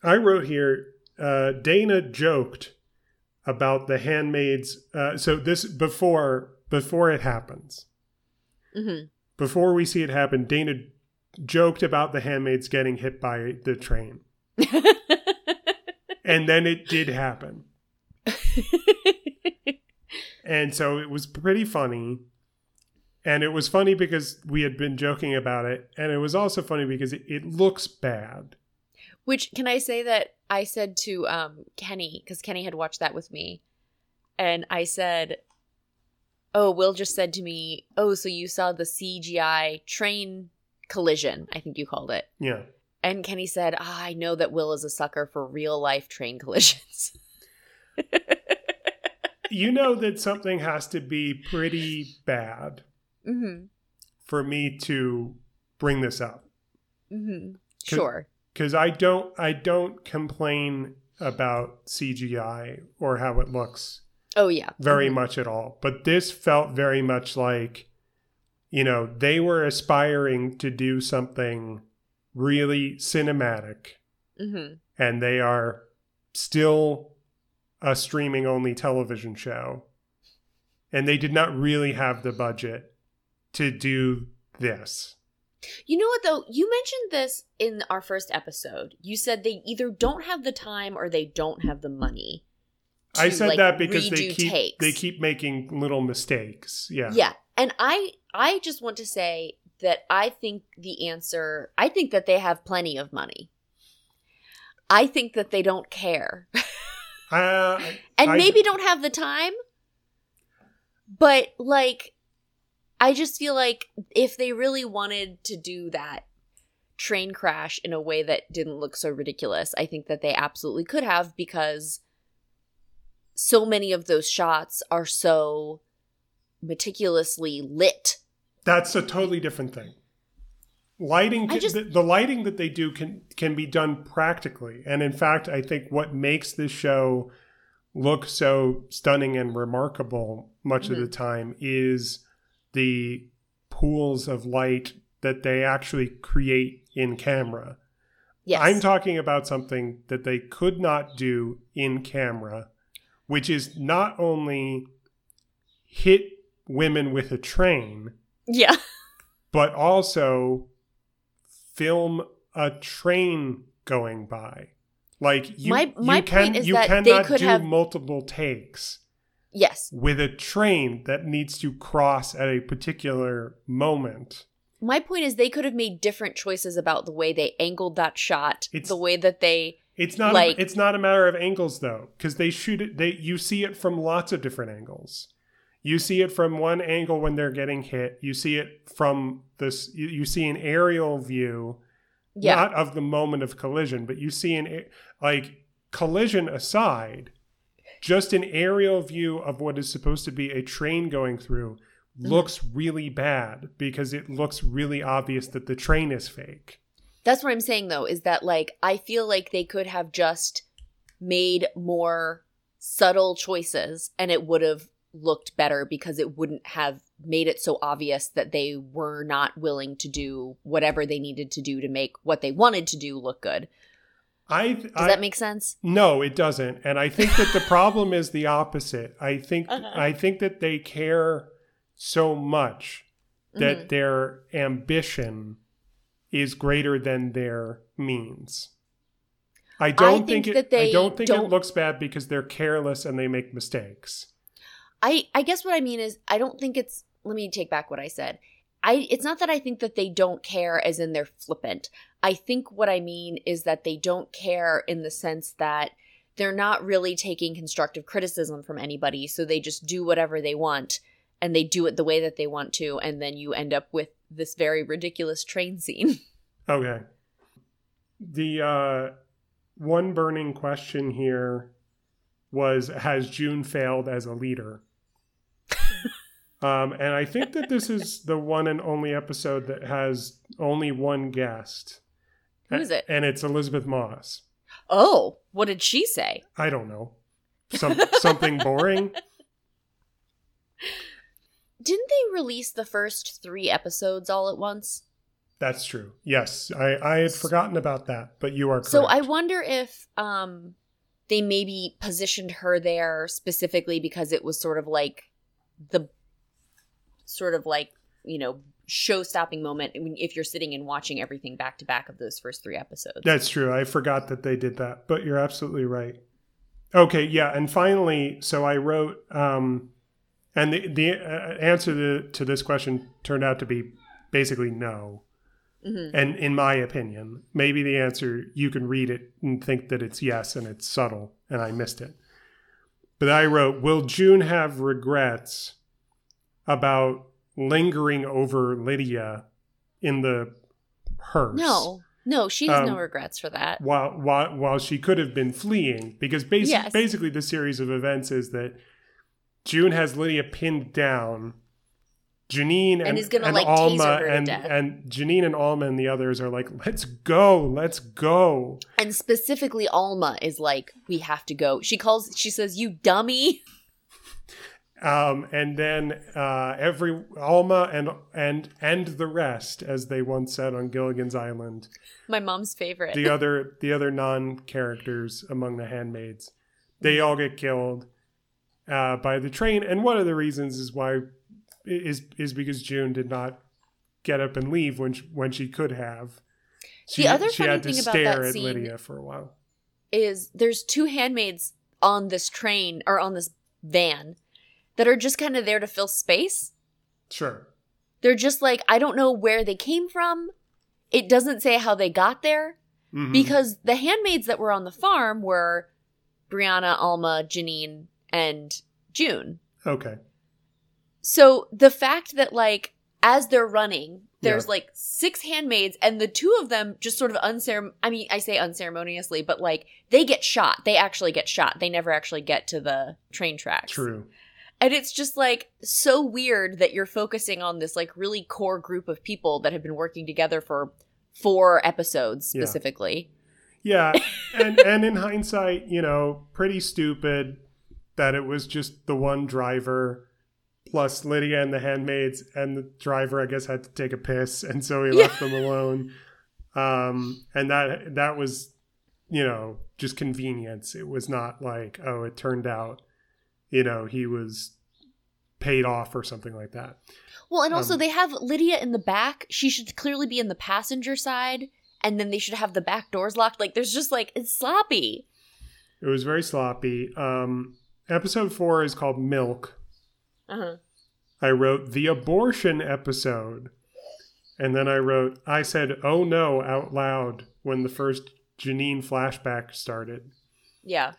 I wrote here. Uh, Dana joked about the handmaids. Uh, so this before before it happens, hmm before we see it happen, Dana joked about the handmaids getting hit by the train, and then it did happen. And so it was pretty funny. And it was funny because we had been joking about it. And it was also funny because it, it looks bad. Which can I say that I said to um, Kenny because Kenny had watched that with me, and I said, "Oh, Will just said to me, oh, so you saw the CGI train collision? I think you called it." Yeah. And Kenny said, ah, "I know that Will is a sucker for real life train collisions." You know that something has to be pretty bad mm-hmm. for me to bring this up. Mm-hmm. Could- Sure. Because I don't I don't complain about CGI or how it looks Oh yeah. very Mhm. much at all. But this felt very much like, you know, they were aspiring to do something really cinematic, Mhm. and they are still a streaming only television show. And they did not really have the budget to do this. You know what though? You mentioned this in our first episode. You said they either don't have the time or they don't have the money. I said like, that because they keep takes. they keep making little mistakes. Yeah. Yeah. And I I just want to say that I think the answer I think that they have plenty of money. I think that they don't care. Uh, and I- maybe don't have the time. But like I just feel like if they really wanted to do that train crash in a way that didn't look so ridiculous, I think that they absolutely could have because so many of those shots are so meticulously lit. That's a totally different thing. Lighting, can, just- the, the lighting that they do can can be done practically, and in fact, I think what makes this show look so stunning and remarkable much of the mm-hmm. time is the pools of light that they actually create in camera. Yes. I'm talking about something that they could not do in camera, which is not only hit women with a train, yeah. but also film a train going by. Like you, My- my you can point is you that they could do have- multiple takes Yes. with a train that needs to cross at a particular moment. My point is they could have made different choices about the way they angled that shot, It's- the way that they It's not Like- a, it's not a matter of angles though, because they shoot it. They you see it from lots of different angles. You see it from one angle when they're getting hit. You see it from this. You, you see an aerial view, Yeah. not of the moment of collision, but you see an like collision aside, just an aerial view of what is supposed to be a train going through Mm-hmm. looks really bad because it looks really obvious that the train is fake. That's what I'm saying though, is that like I feel like they could have just made more subtle choices and it would have looked better because it wouldn't have made it so obvious that they were not willing to do whatever they needed to do to make what they wanted to do look good. I Does I, that make sense? No, it doesn't. And I think that the problem is the opposite. I think Uh-huh. I think that they care so much that Mhm. their ambition is greater than their means. I don't think think, that it. they I don't think don't- it looks bad because they're careless and they make mistakes. I I guess what I mean is I don't think it's let me take back what I said. I it's not that I think that they don't care as in they're flippant. I think what I mean is that they don't care in the sense that they're not really taking constructive criticism from anybody, so they just do whatever they want and they do it the way that they want to and then you end up with this very ridiculous train scene. Okay. The uh, one burning question here was Has June failed as a leader? um, and I think that this is the one and only episode that has only one guest. Who is it? And it's Elisabeth Moss. Oh, what did she say? I don't know. Some, something boring? Didn't they release the first 3 episodes all at once? That's true. Yes. I, I had forgotten about that, but you are correct. So I wonder if um they maybe positioned her there specifically because it was sort of like the sort of like, you know, show stopping moment if you're sitting and watching everything back to back of those first 3 episodes. That's true. I forgot that they did that, but you're absolutely right. Okay, yeah, and finally, so I wrote, um, and the the uh, answer to, to this question turned out to be basically no. Mhm. And in my opinion, maybe the answer you can read it and think that it's yes, and it's subtle, and I missed it. But I wrote, "Will June have regrets about lingering over Lydia in the hearse?" No. No, she has no Um, regrets for that. while while while she could have been fleeing because basi- Yes. basically the series of events is that June has Lydia pinned down. Janine and, And is gonna, and like, Alma and and Janine and Alma and the others are like, let's go, let's go. And specifically Alma is like we have to go. She calls she says you dummy. Um, and then uh, every Alma and and and the rest, as they once said on Gilligan's Island, My mom's favorite. the other the other non characters among the handmaids they all get killed uh, by the train and one of the reasons is why is is because June did not get up and leave when she, when she could have she, The other she funny had to thing about that at scene- Lydia for a while is there's two handmaids on this train or on this van that are just kind of there to fill space. sure They're just like, I don't know where they came from. It doesn't say how they got there Mhm. because the handmaids that were on the farm were Brianna, Alma, Janine, and June. okay So the fact that like as they're running, there's Yeah. like six handmaids and the two of them just sort of unceremon I mean, I say unceremoniously, but like they get shot. They actually get shot. They never actually get to the train tracks. true And it's just like so weird that you're focusing on this like really core group of people that have been working together for four episodes Yeah. specifically. yeah and and in hindsight you know pretty stupid that it was just the one driver plus Lydia and the handmaids and the driver I guess had to take a piss and so he Yeah. left them alone um and that that was you know just convenience it was not like oh it turned out you know he was paid off or something like that Well, and also Um, they have Lydia in the back. She should clearly be in the passenger side, and then they should have the back doors locked. Like there's just like it's sloppy. it was very sloppy um episode 4 is called milk Uh-huh. I wrote the abortion episode. And then I wrote, I said, oh no, out loud when the first Janine flashback started. Yeah.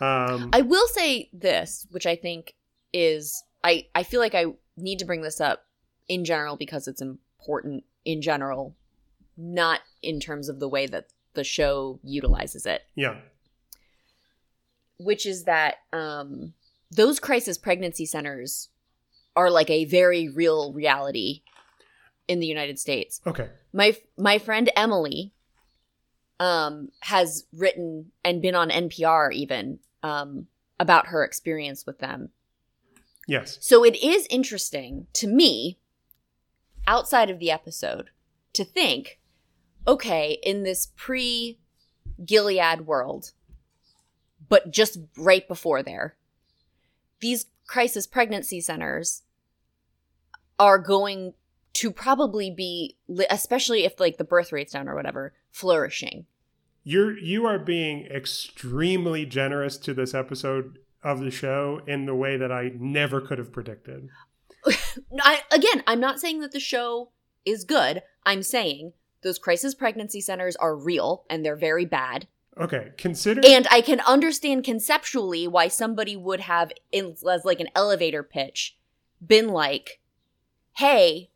Um, I will say this, which I think is I I feel like I need to bring this up in general because it's important in general, not in terms of the way that the show utilizes it, yeah. Which is that um those crisis pregnancy centers are like a very real reality in the United States. Okay. my my friend Emily um has written and been on NPR even um about her experience with them. Yes. So it is interesting to me outside of the episode to think okay, in this pre Gilead world but just right before there these crisis pregnancy centers are going to probably be especially if like the birth rate's down or whatever flourishing you're you are being extremely generous to this episode of the show in the way that I never could have predicted. I, again, I'm not saying that the show is good. I'm saying those crisis pregnancy centers are real and they're very bad. Okay, consider And I can understand conceptually why somebody would have, in, as like an elevator pitch, been like, hey,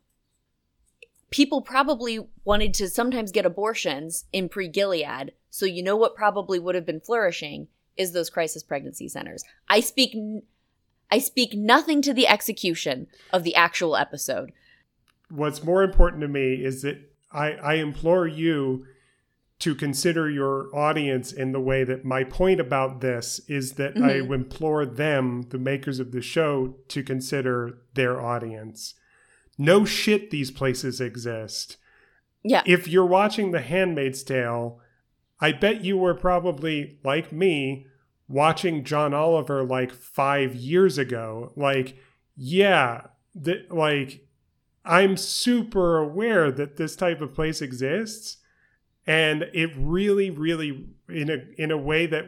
people probably wanted to sometimes get abortions in pre Gilead. So you know what probably would have been flourishing is those crisis pregnancy centers. I speak. N- I speak nothing to the execution of the actual episode. what's more important to me is that I, I implore you to consider your audience in the way that my point about this is that I Mhm. implore them, the makers of the show, to consider their audience. No shit, these places exist. Yeah. If you're watching The Handmaid's Tale, I bet you were probably, like me, watching John Oliver like five years ago. Like, yeah, th- like I'm super aware that this type of place exists, and it really, really, in a in a way that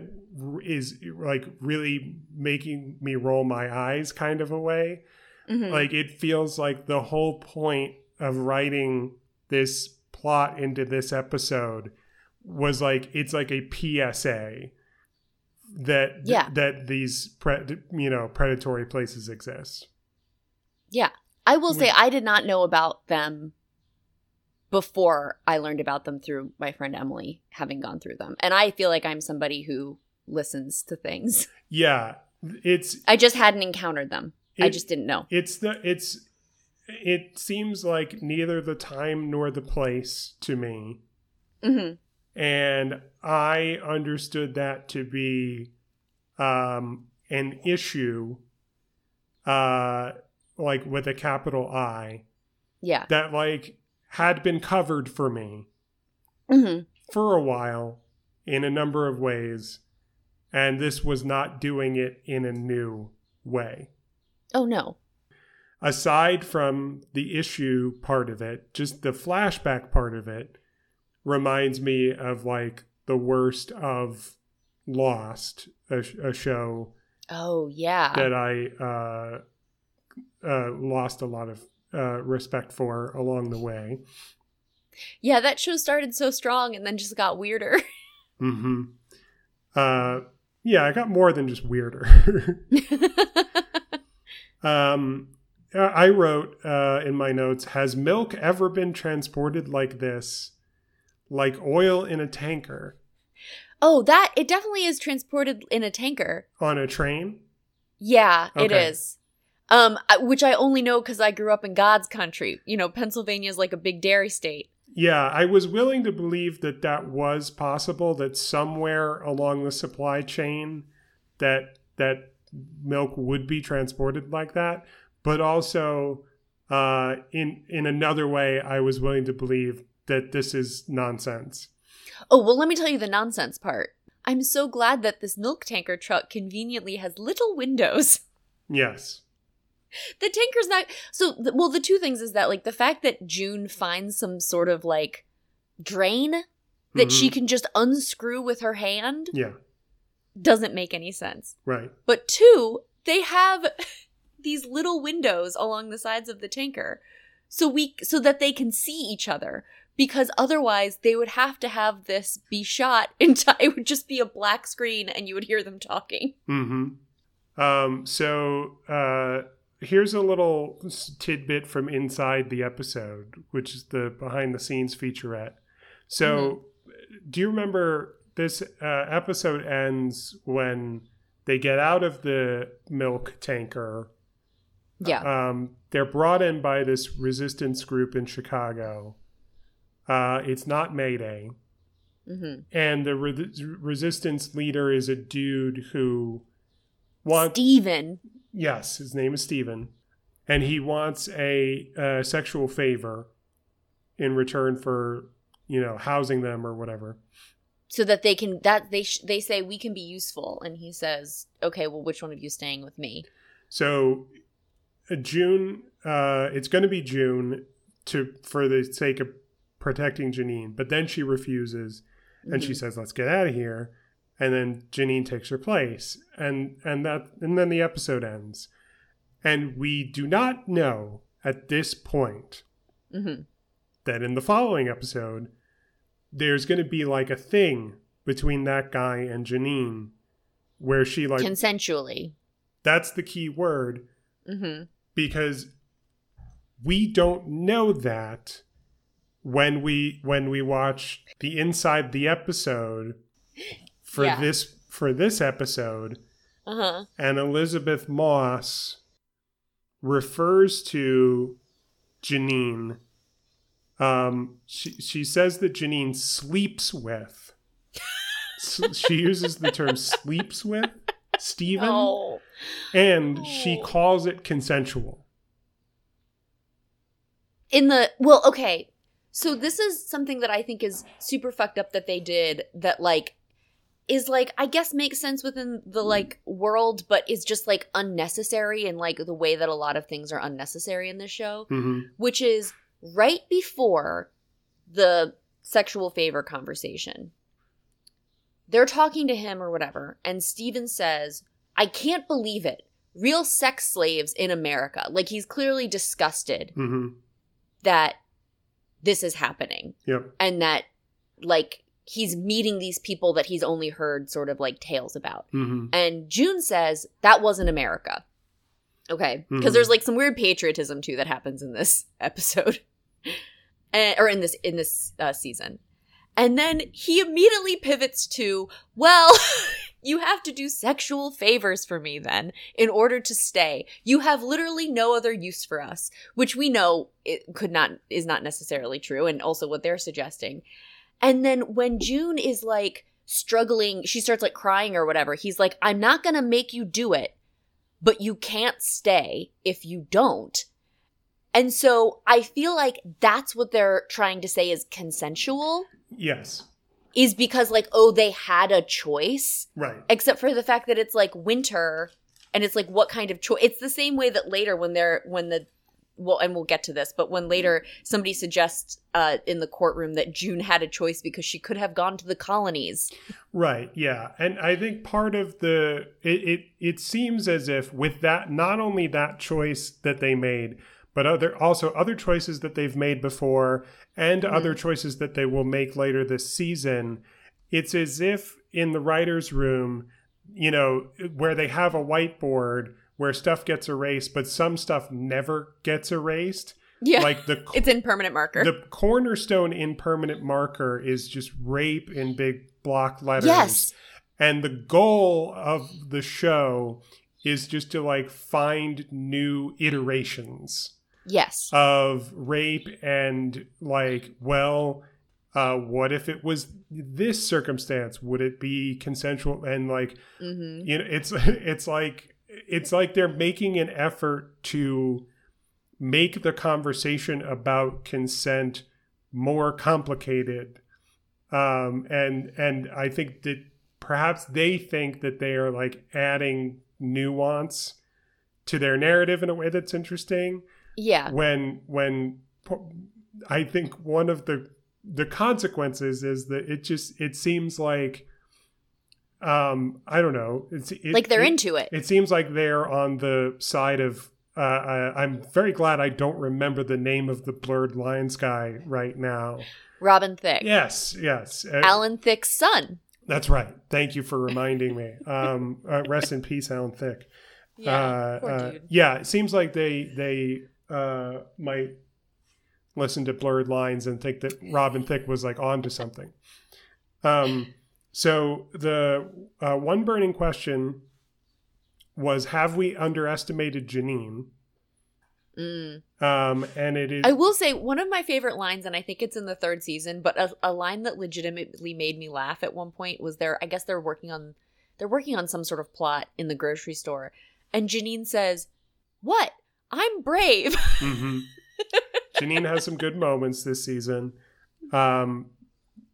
is like really making me roll my eyes, kind of a way. Mhm. Like it feels like the whole point of writing this plot into this episode was like it's like a PSA that Yeah. that these pre- you know predatory places exist. Yeah. I will Would- say I did not know about them before I learned about them through my friend Emily having gone through them. And I feel like I'm somebody who listens to things. Yeah, it's I just hadn't encountered them. I just didn't know. it's the it's it seems like neither the time nor the place to me hmm and I understood that to be um, an issue, uh, like with a capital I, Yeah. that like had been covered for me hmm for a while in a number of ways, and this was not doing it in a new way. Oh no. Aside from the issue part of it, just the flashback part of it reminds me of like the worst of Lost, a, a show Oh yeah. that I uh, uh, lost a lot of uh, respect for along the way. yeah, that show started so strong and then just got weirder. hmm Uh, yeah, I got more than just weirder. um, I wrote uh, in my notes Has milk ever been transported like this? Like oil in a tanker oh, that it definitely is transported in a tanker. on a train? Yeah, it Okay. is. Um, which I only know because I grew up in God's country. You know, Pennsylvania is like a big dairy state. Yeah, I was willing to believe that that was possible. That somewhere along the supply chain, that that milk would be transported like that. But also, uh, in in another way, I was willing to believe that this is nonsense. Oh, well, let me tell you the nonsense part. I'm so glad that this milk tanker truck conveniently has little windows. Yes. The tanker's not so well the two things is that like the fact that June finds some sort of like drain that she Mhm. can just unscrew with her hand Yeah. doesn't make any sense. Right. But two, they have these little windows along the sides of the tanker so we so that they can see each other because otherwise they would have to have this be shot into it would just be a black screen and you would hear them talking. mm-hmm Um, so uh, here's a little tidbit from inside the episode, which is the behind the scenes featurette. So, do you remember this uh, episode ends when they get out of the milk tanker? Yeah. Um, they're brought in by this resistance group in Chicago. Uh, it's not Mayday hmm and the re- resistance leader is a dude who wants Steven. yes his name is steven and he wants a, uh sexual favor in return for you know housing them or whatever so that they can that they sh- they say we can be useful and he says okay well which one of you is staying with me so uh, june uh it's going to be june to for the sake of protecting janine but then she refuses and she Mhm. says, "Let's get out of here." And then Janine takes her place, and and that and then the episode ends, and we do not know at this point hmm that in the following episode, there's going to be like a thing between that guy and Janine, where she like Consensually. that's the key word. Hmm because we don't know that when we when we watch the inside the episode for Yeah. this for this episode Uh huh. and Elisabeth Moss refers to Janine um she she says that Janine sleeps with she uses the term sleeps with Steven Oh. and she calls it consensual in the well okay so this is something that i think is super fucked up that they did that like is like i guess makes sense within the like world but is just like unnecessary and like the way that a lot of things are unnecessary in this show hmm which is right before the sexual favor conversation. They're talking to him or whatever and steven says i can't believe it. Real sex slaves in america. Like he's clearly disgusted hmm that this is happening. Yep. and that like he's meeting these people that he's only heard sort of like tales about. Hmm and june says that wasn't america. Okay. Because Mhm. there's like some weird patriotism too that happens in this episode. And, or in this in this uh, season. And then he immediately pivots to well you have to do sexual favors for me then in order to stay. You have literally no other use for us which we know it could not is not necessarily true and also what they're suggesting and then when june is like struggling she starts like crying or whatever he's like i'm not gonna make you do it but you can't stay if you don't and so i feel like that's what they're trying to say is consensual Yes. is because like oh they had a choice Right. except for the fact that it's like winter and it's like what kind of choice it's the same way that later when they're when the well and we'll get to this but when later somebody suggests uh in the courtroom that june had a choice because she could have gone to the colonies Right. Yeah. And I think part of the it, it it seems as if with that not only that choice that they made, but other also other choices that they've made before and Mhm. other choices that they will make later this season, it's as if in the writers' room, you know, where they have a whiteboard where stuff gets erased, but some stuff never gets erased. yeah Like the it's in permanent marker the cornerstone in permanent marker is just rape in big block letters. yes And the goal of the show is just to like find new iterations yes of rape and like, well, uh, what if it was this circumstance? Would it be consensual? And like, hmm you know, it's it's like it's like they're making an effort to make the conversation about consent more complicated. Um and and i think that perhaps they think that they are like adding nuance to their narrative in a way that's interesting. Yeah. When when i think one of the the consequences is that it just it seems like um i don't know. It's it, like they're it, into it. it seems like they're on the side of uh, I, i'm very glad i don't remember the name of the blurred lines guy right now. Robin thicke. Yes yes. Uh, alan thicke's son. That's right. Thank you for reminding me. Um uh, rest in peace alan thicke uh, poor uh, dude. yeah, it seems like they they uh, might listen to blurred lines and think that Robin Thicke was like onto something. Um, so the uh, one burning question was: Have we underestimated Janine? Mm. Um, and it is I will say one of my favorite lines, and I think it's in the third season, but a, a line that legitimately made me laugh at one point was there. I guess they're working on they're working on some sort of plot in the grocery store, and Janine says, "What? I'm brave." Mhm. Janine has some good moments this season. Um,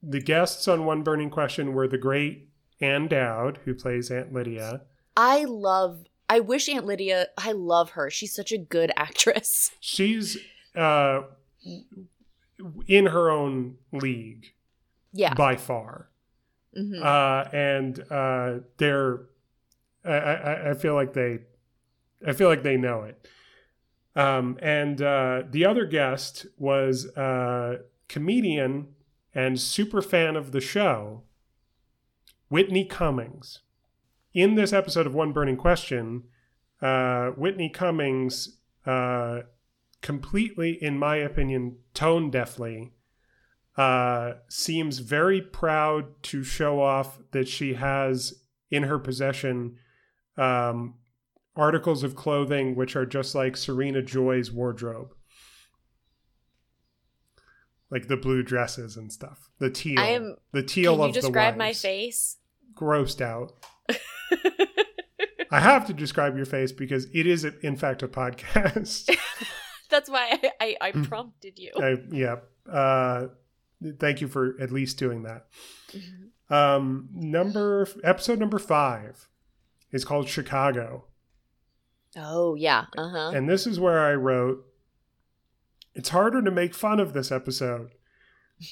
the guests on One Burning Question were the great Ann Dowd, who plays Aunt Lydia. I love. I wish Aunt Lydia. I love her. She's such a good actress. She's uh, in her own league Yeah. by far. Mhm. uh, and uh, they're I, I, I feel like they I feel like they know it. Um, and uh, the other guest was uh, comedian and super fan of the show, Whitney Cummings. In this episode of One Burning Question, uh, Whitney Cummings uh, completely, in my opinion, tone deafly uh, seems very proud to show off that she has in her possession um, articles of clothing which are just like Serena Joy's wardrobe. Like the blue dresses and stuff. The teal. I am- the teal Can of you the describe my face? Grossed out. I have to describe your face because it is, in fact, a podcast. That's why I, I, I prompted you. I, yeah. Uh, thank you for at least doing that. Mhm. Um, number episode number five is called Chicago, Oh yeah. Uh huh. and this is where I wrote. It's harder to make fun of this episode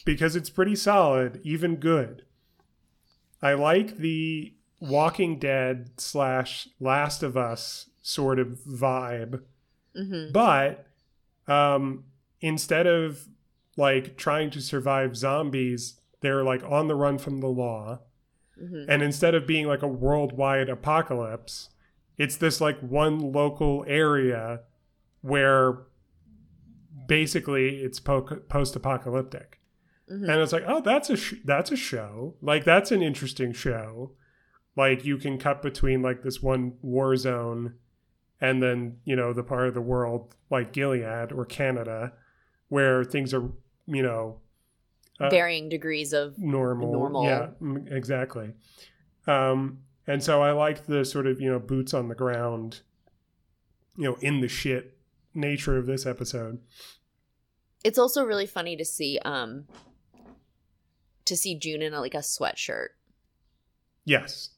because it's pretty solid, even good. I like the Walking Dead slash Last of Us sort of vibe hmm But um, instead of like trying to survive zombies, they're like on the run from the law. hmm And instead of being like a worldwide apocalypse, it's this like one local area where basically it's po- post-apocalyptic. hmm And it's like, oh, that's a sh- that's a show. Like that's an interesting show. Like you can cut between like this one war zone and then, you know, the part of the world like Gilead or Canada where things are, you know, uh, Varying degrees of. normal. normal. Yeah, exactly. Um and so I like the sort of, you know, boots on the ground, you know, in the shit nature of this episode. It's also really funny to see um to see June in a, like a sweatshirt. Yes.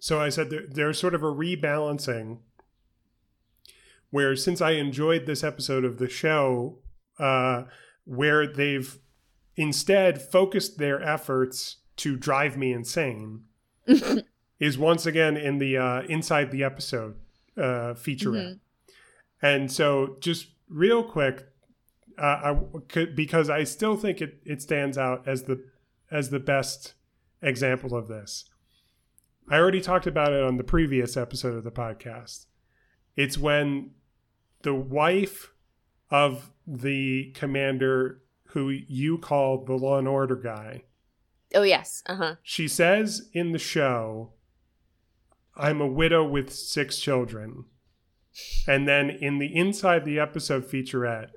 So I said there, there's sort of a rebalancing where since I enjoyed this episode of the show, uh, where they've instead focused their efforts to drive me insane, is once again in the uh, inside the episode uh, featurette. And so, just real quick, uh, I could because I still think it, it stands out as the as the best example of this. I already talked about it on the previous episode of the podcast. It's when the wife of the commander who you call the law and order guy, Oh yes. Uh huh. she says in the show, I'm a widow with six children. And then in the inside the episode featurette.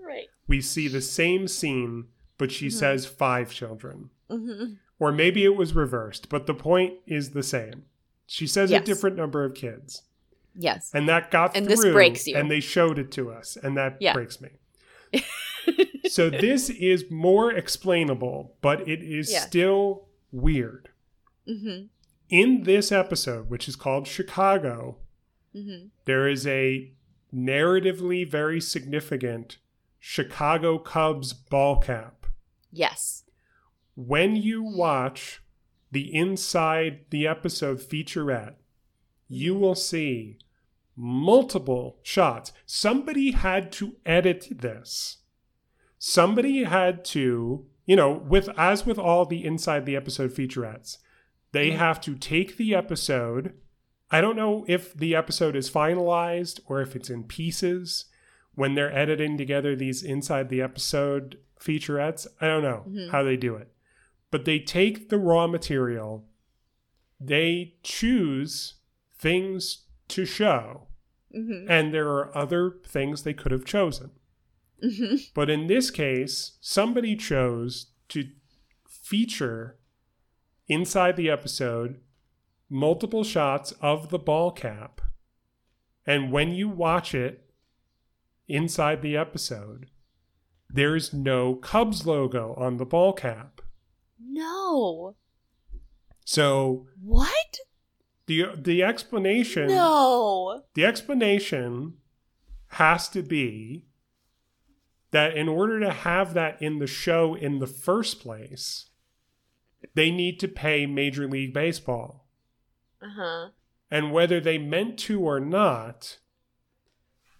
We see the same scene, but she Mhm. says five children. hmm Or maybe it was reversed, but the point is the same. She says a different number of kids. Yes. And that got And through. this breaks you. And they showed it to us, and that Yeah. breaks me. so this is more explainable, but it is Yeah. still weird. hmm In this episode, which is called Chicago, hmm there is a narratively very significant Chicago Cubs ball cap. Yes. When you watch the inside the episode featurette, you will see multiple shots. Somebody had to edit this. Somebody had to, you know, with as with all the inside the episode featurettes, they Mhm. have to take the episode. I don't know if the episode is finalized or if it's in pieces when they're editing together these inside the episode featurettes. I don't know Mhm. how they do it. But they take the raw material, they choose things to show, hmm and there are other things they could have chosen. hmm But in this case, somebody chose to feature inside the episode multiple shots of the ball cap. And when you watch it inside the episode, there's no Cubs logo on the ball cap. No. So What? the the explanation No. the explanation has to be that in order to have that in the show in the first place, they need to pay Major League Baseball. Uh huh. And whether they meant to or not,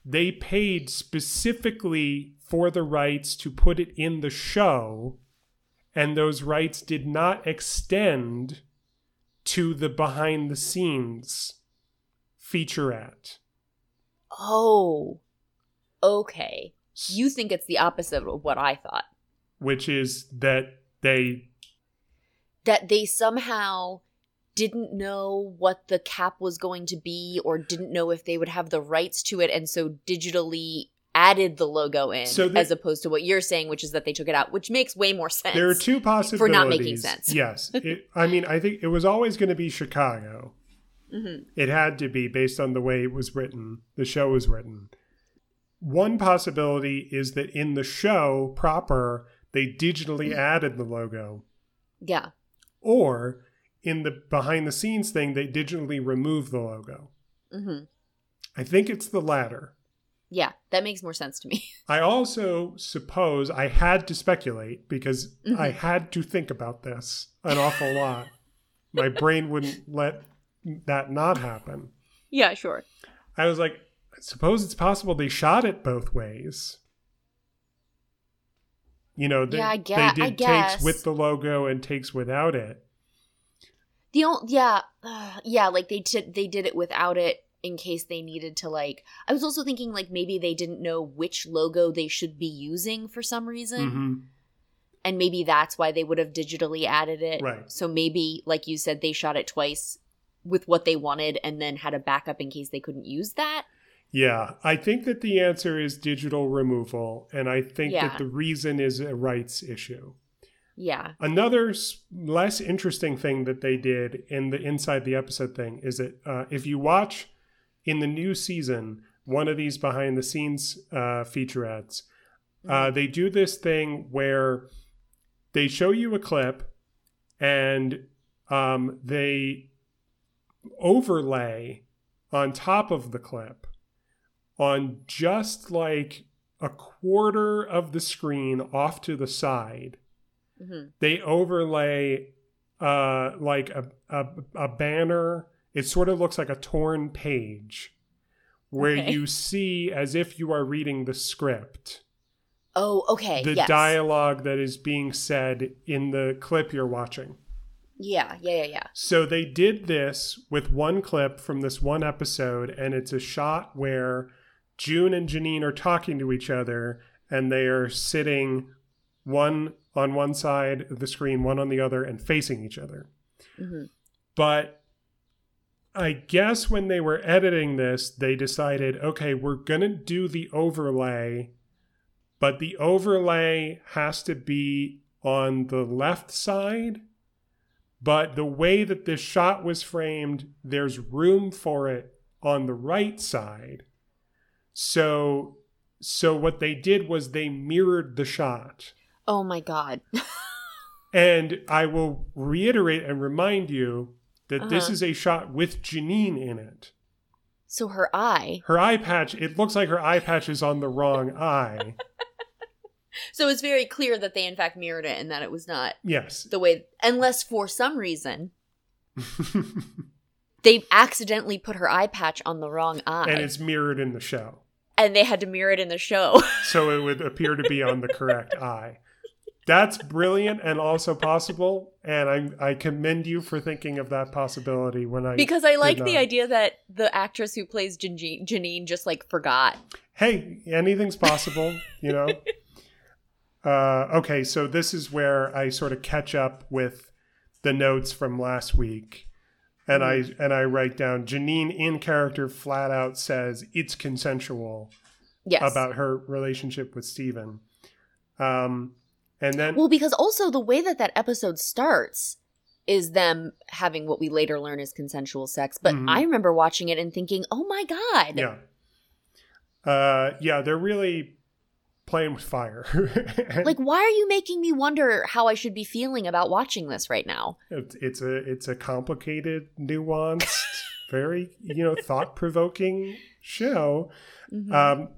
they paid specifically for the rights to put it in the show, and those rights did not extend to the behind the scenes featurette. Oh. Okay. You think it's the opposite of what I thought. Which is that they That they somehow didn't know what the cap was going to be or didn't know if they would have the rights to it and so digitally added the logo in So as opposed to what you're saying which is that they took it out which makes way more sense there are two possibilities for not making sense. Yes, it, I mean I think it was always going to be Chicago. Mhm. It had to be based on the way it was written. The show was written. One possibility is that in the show proper, they digitally added the logo, yeah or in the behind the scenes thing, they digitally remove the logo. hmm I think it's the latter. yeah that makes more sense to me I also suppose I had to speculate because Mhm. I had to think about this an awful lot. My brain wouldn't let that not happen. yeah sure I was like, I suppose it's possible they shot it both ways. You know, they, Yeah, I they did guess. takes with the logo and takes without it. The only yeah uh, yeah like they did they did it without it in case they needed to like i was also thinking like maybe they didn't know which logo they should be using for some reason Mhm. and maybe that's why they would have digitally added it Right. so maybe like you said they shot it twice with what they wanted and then had a backup in case they couldn't use that Yeah, I think that the answer is digital removal, and I think Yeah. that the reason is a rights issue. Yeah. Another s- less interesting thing that they did in the inside the episode thing is that uh, if you watch in the new season one of these behind the scenes uh, featurettes, uh, they do this thing where they show you a clip and um, they overlay on top of the clip on just like a quarter of the screen off to the side hmm they overlay uh like a, a a banner. It sort of looks like a torn page where Okay. you see as if you are reading the script. Oh okay the yes. dialogue that is being said in the clip you're watching. Yeah yeah yeah yeah. So they did this with one clip from this one episode, and it's a shot where June and Janine are talking to each other, and they are sitting one on one side of the screen, one on the other, and facing each other. hmm But I guess when they were editing this, they decided, okay, we're going to do the overlay, but the overlay has to be on the left side. But the way that this shot was framed, there's room for it on the right side. So so what they did was they mirrored the shot. Oh my god And I will reiterate and remind you that this Uh-huh. is a shot with Janine in it. so her eye Her eye patch, it looks like her eye patch is on the wrong eye. so it's very clear that they in fact mirrored it and that it was not Yes. the way unless for some reason they accidentally put her eye patch on the wrong eye and it's mirrored in the show. and they had to mirror it in the show So it would appear to be on the correct eye. That's brilliant and also possible. And I, I commend you for thinking of that possibility when I. because i like the idea that the actress who plays Janine, Janine just like forgot hey, anything's possible, you know? Uh, okay, so this is where I sort of catch up with the notes from last week. And I and I write down Janine in character flat out says it's consensual yes about her relationship with Steven. Um and then well because also the way that that episode starts is them having what we later learn is consensual sex but Mhm. i remember watching it and thinking oh my god yeah. Uh yeah, they're really playing with fire. like why are you making me wonder how i should be feeling about watching this right now It's, it's a it's a complicated, nuanced, very you know thought provoking show. Mhm. Um,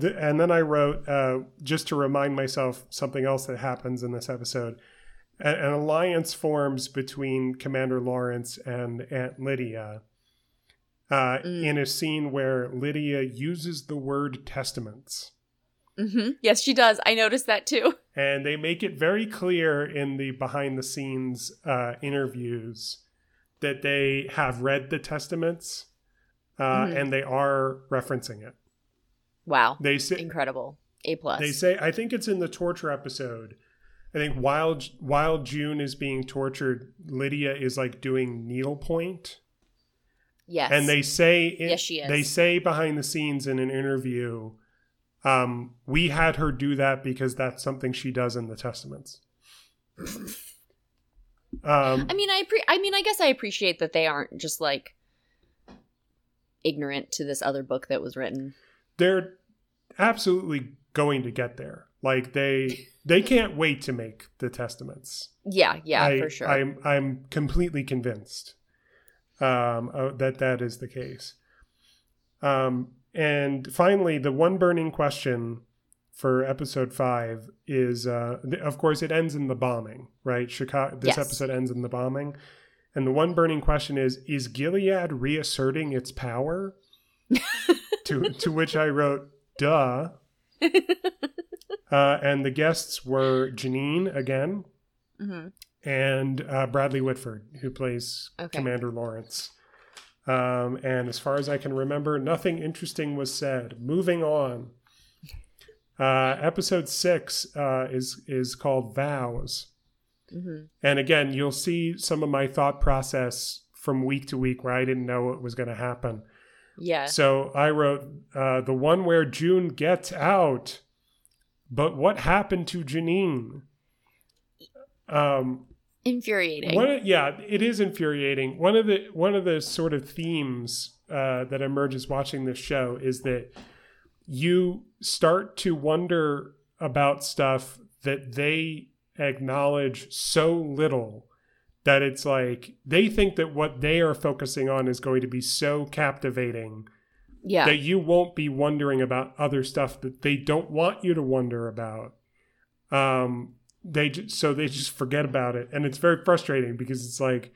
and then I wrote uh, just to remind myself something else that happens in this episode. a- an alliance forms between Commander Lawrence and Aunt Lydia uh, Mm. in a scene where Lydia uses the word testaments. hmm Yes, she does. I noticed that too. And they make it very clear in the behind the scenes uh, interviews that they have read the testaments uh, Mhm. and they are referencing it. Wow. They say Incredible. A plus. they say I think it's in the torture episode. I think while while June is being tortured, Lydia is like doing needlepoint. yes. And they say in- Yes, she is. They say behind the scenes in an interview, um, we had her do that because that's something she does in the testaments. um, I mean, I pre- I mean, I guess I appreciate that they aren't just like ignorant to this other book that was written. They're absolutely going to get there. Like they they can't wait to make the testaments. Yeah, yeah, I, for sure. I'm I'm completely convinced um, uh, that that is the case. Um, and finally, the one burning question for episode five is, uh, th- of course, it ends in the bombing, right? Chicago. This Yes. episode ends in the bombing, and the one burning question is: Is Gilead reasserting its power? to to which I wrote, "Duh." uh, and the guests were Janine again hmm and uh, Bradley Whitford, who plays Okay. Commander Lawrence. Um, and as far as I can remember, nothing interesting was said. Moving on. Uh, episode six uh, is is called Vows, hmm and again, you'll see some of my thought process from week to week where I didn't know what was going to happen. Yeah. So I wrote uh, the one where June gets out, but what happened to Janine? Um, Infuriating. one, yeah, it is infuriating. One of the one of the sort of themes uh, that emerges watching this show is that you start to wonder about stuff that they acknowledge so little that it's like they think that what they are focusing on is going to be so captivating yeah. that you won't be wondering about other stuff that they don't want you to wonder about. Um, they ju- so they just forget about it, and it's very frustrating because it's like,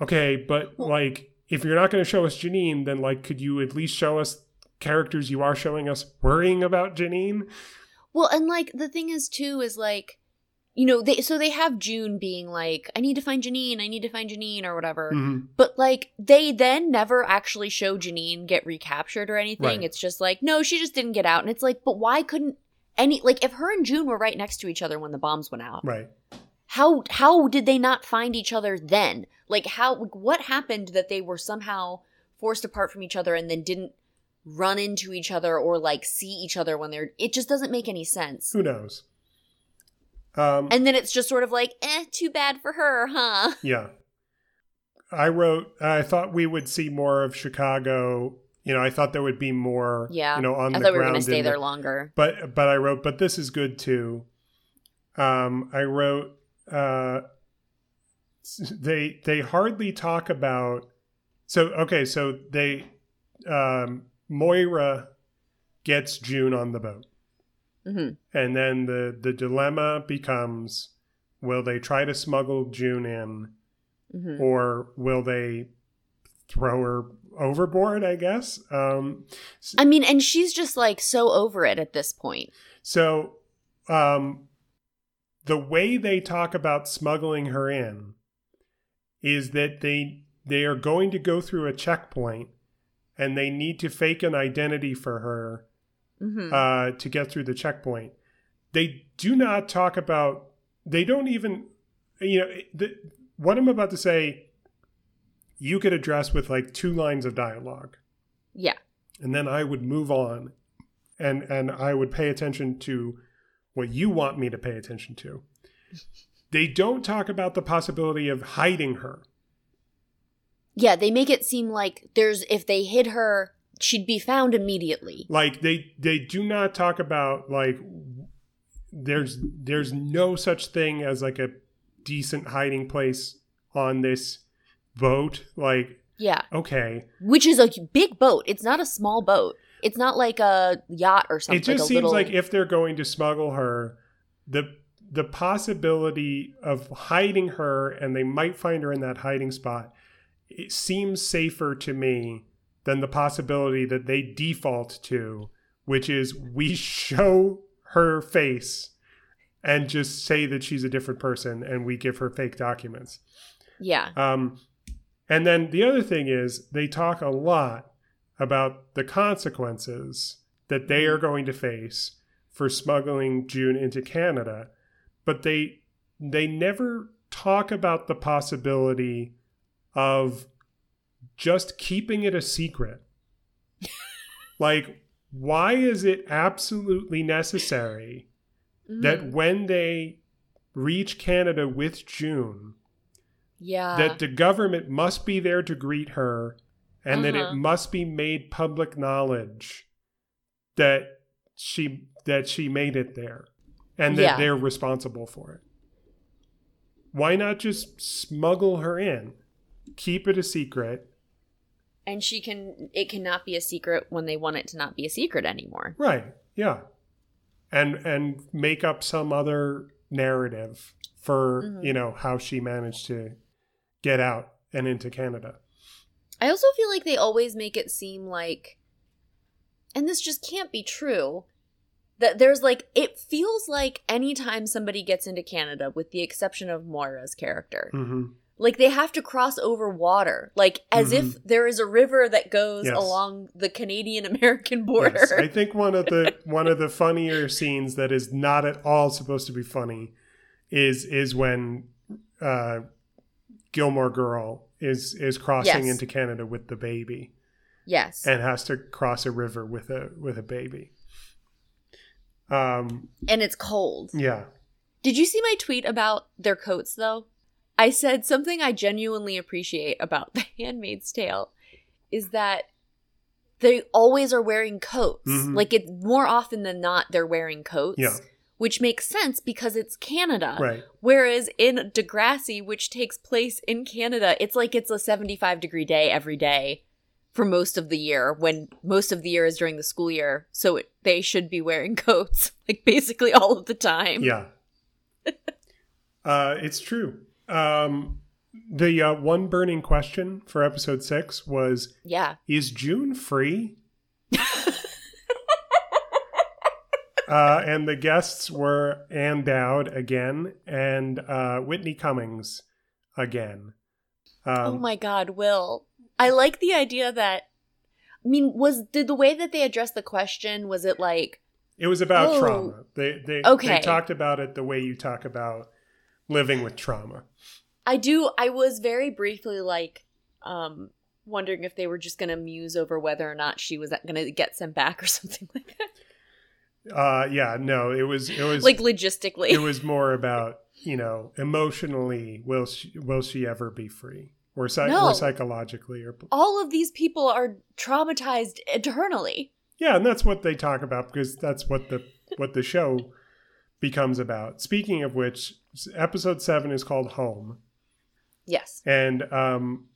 okay, but like if you're not going to show us Janine, then like could you at least show us characters you are showing us worrying about Janine? Well, and like the thing is too is like, you know, they so they have June being like, I need to find Janine, I need to find Janine or whatever. Mhm. But like they then never actually show Janine get recaptured or anything. Right. It's just like, no, she just didn't get out. And it's like, but why couldn't any like if her and June were right next to each other when the bombs went out, Right. how how did they not find each other then? Like how what happened that they were somehow forced apart from each other and then didn't run into each other or like see each other when they're it just doesn't make any sense. Who knows? Um, And then it's just sort of like, eh, too bad for her, huh? Yeah. I wrote, I thought we would see more of Chicago. You know, I thought there would be more, Yeah. you know, on I the thought we were ground. gonna stay in the- there longer. But, but I wrote, but this is good too. Um, I wrote, uh, they, they hardly talk about, so, okay, so they, um, Moira gets June on the boat. Hmm And then the, the dilemma becomes, will they try to smuggle June in? hmm or will they throw her overboard i guess um I mean, and she's just like so over it at this point. so um the way they talk about smuggling her in is that they they are going to go through a checkpoint and they need to fake an identity for her hmm uh, to get through the checkpoint. They do not talk about. They don't even. You know the, what I'm about to say. You could address with like two lines of dialogue, yeah. and then I would move on, and and I would pay attention to what you want me to pay attention to. They don't talk about the possibility of hiding her. Yeah, they make it seem like there's if they hid her, she'd be found immediately. like they they do not talk about like there's there's no such thing as like a decent hiding place on this boat like Yeah. okay Which is a big boat. It's not a small boat. It's not like a yacht or something. it just like seems little... like if they're going to smuggle her the the possibility of hiding her and they might find her in that hiding spot it seems safer to me than the possibility that they default to which is we show her face and just say that she's a different person and we give her fake documents Yeah. um, and then the other thing is they talk a lot about the consequences that they are going to face for smuggling June into Canada, but they they never talk about the possibility of just keeping it a secret. like why is it absolutely necessary that Mhm. when they reach Canada with June yeah. that the government must be there to greet her and that Uh-huh. it must be made public knowledge that she that she made it there and that Yeah. they're responsible for it why not just smuggle her in keep it a secret and she can it cannot be a secret when they want it to not be a secret anymore. right yeah and and make up some other narrative for Mhm. you know how she managed to get out and into canada I also feel like they always make it seem like, and this just can't be true, that there's like, it feels like anytime somebody gets into Canada, with the exception of Moira's character, hmm like they have to cross over water, like as if Mhm. there is a river that goes Yes. along the Canadian American border. Yes, I think one of the one of the funnier scenes that is not at all supposed to be funny is is when uh, Gilmore Girl is is crossing Yes. into Canada with the baby yes. and has to cross a river with a with a baby. Um. and it's cold. Yeah. Did you see my tweet about their coats though? I said something I genuinely appreciate about The Handmaid's Tale is that they always are wearing coats. Mhm. Like it more often than not they're wearing coats. Yeah. Which makes sense because it's Canada. Right. Whereas in Degrassi, which takes place in Canada, it's like it's a 75 degree day every day for most of the year when most of the year is during the school year. So it, they should be wearing coats like basically all of the time. Yeah. uh, it's true. Um, the uh, one burning question for episode six was: Yeah. Is June free? uh, and the guests were Ann Dowd again and uh, Whitney Cummings again. Um, oh my god, Will. I like the idea that I mean, was did the way that they addressed the question was it like It was about Oh. trauma. They they, Okay. they talked about it the way you talk about living with trauma. I do I was very briefly like um wondering if they were just going to muse over whether or not she was going to get sent back or something like that. Uh, yeah, no, it was it was like logistically. it was more about you know emotionally will she will she ever be free or, psy- No. or psychologically or All of these people are traumatized eternally. Yeah, and that's what they talk about because that's what the what the show becomes about. Speaking of which, episode seven is called Home, Yes. and um,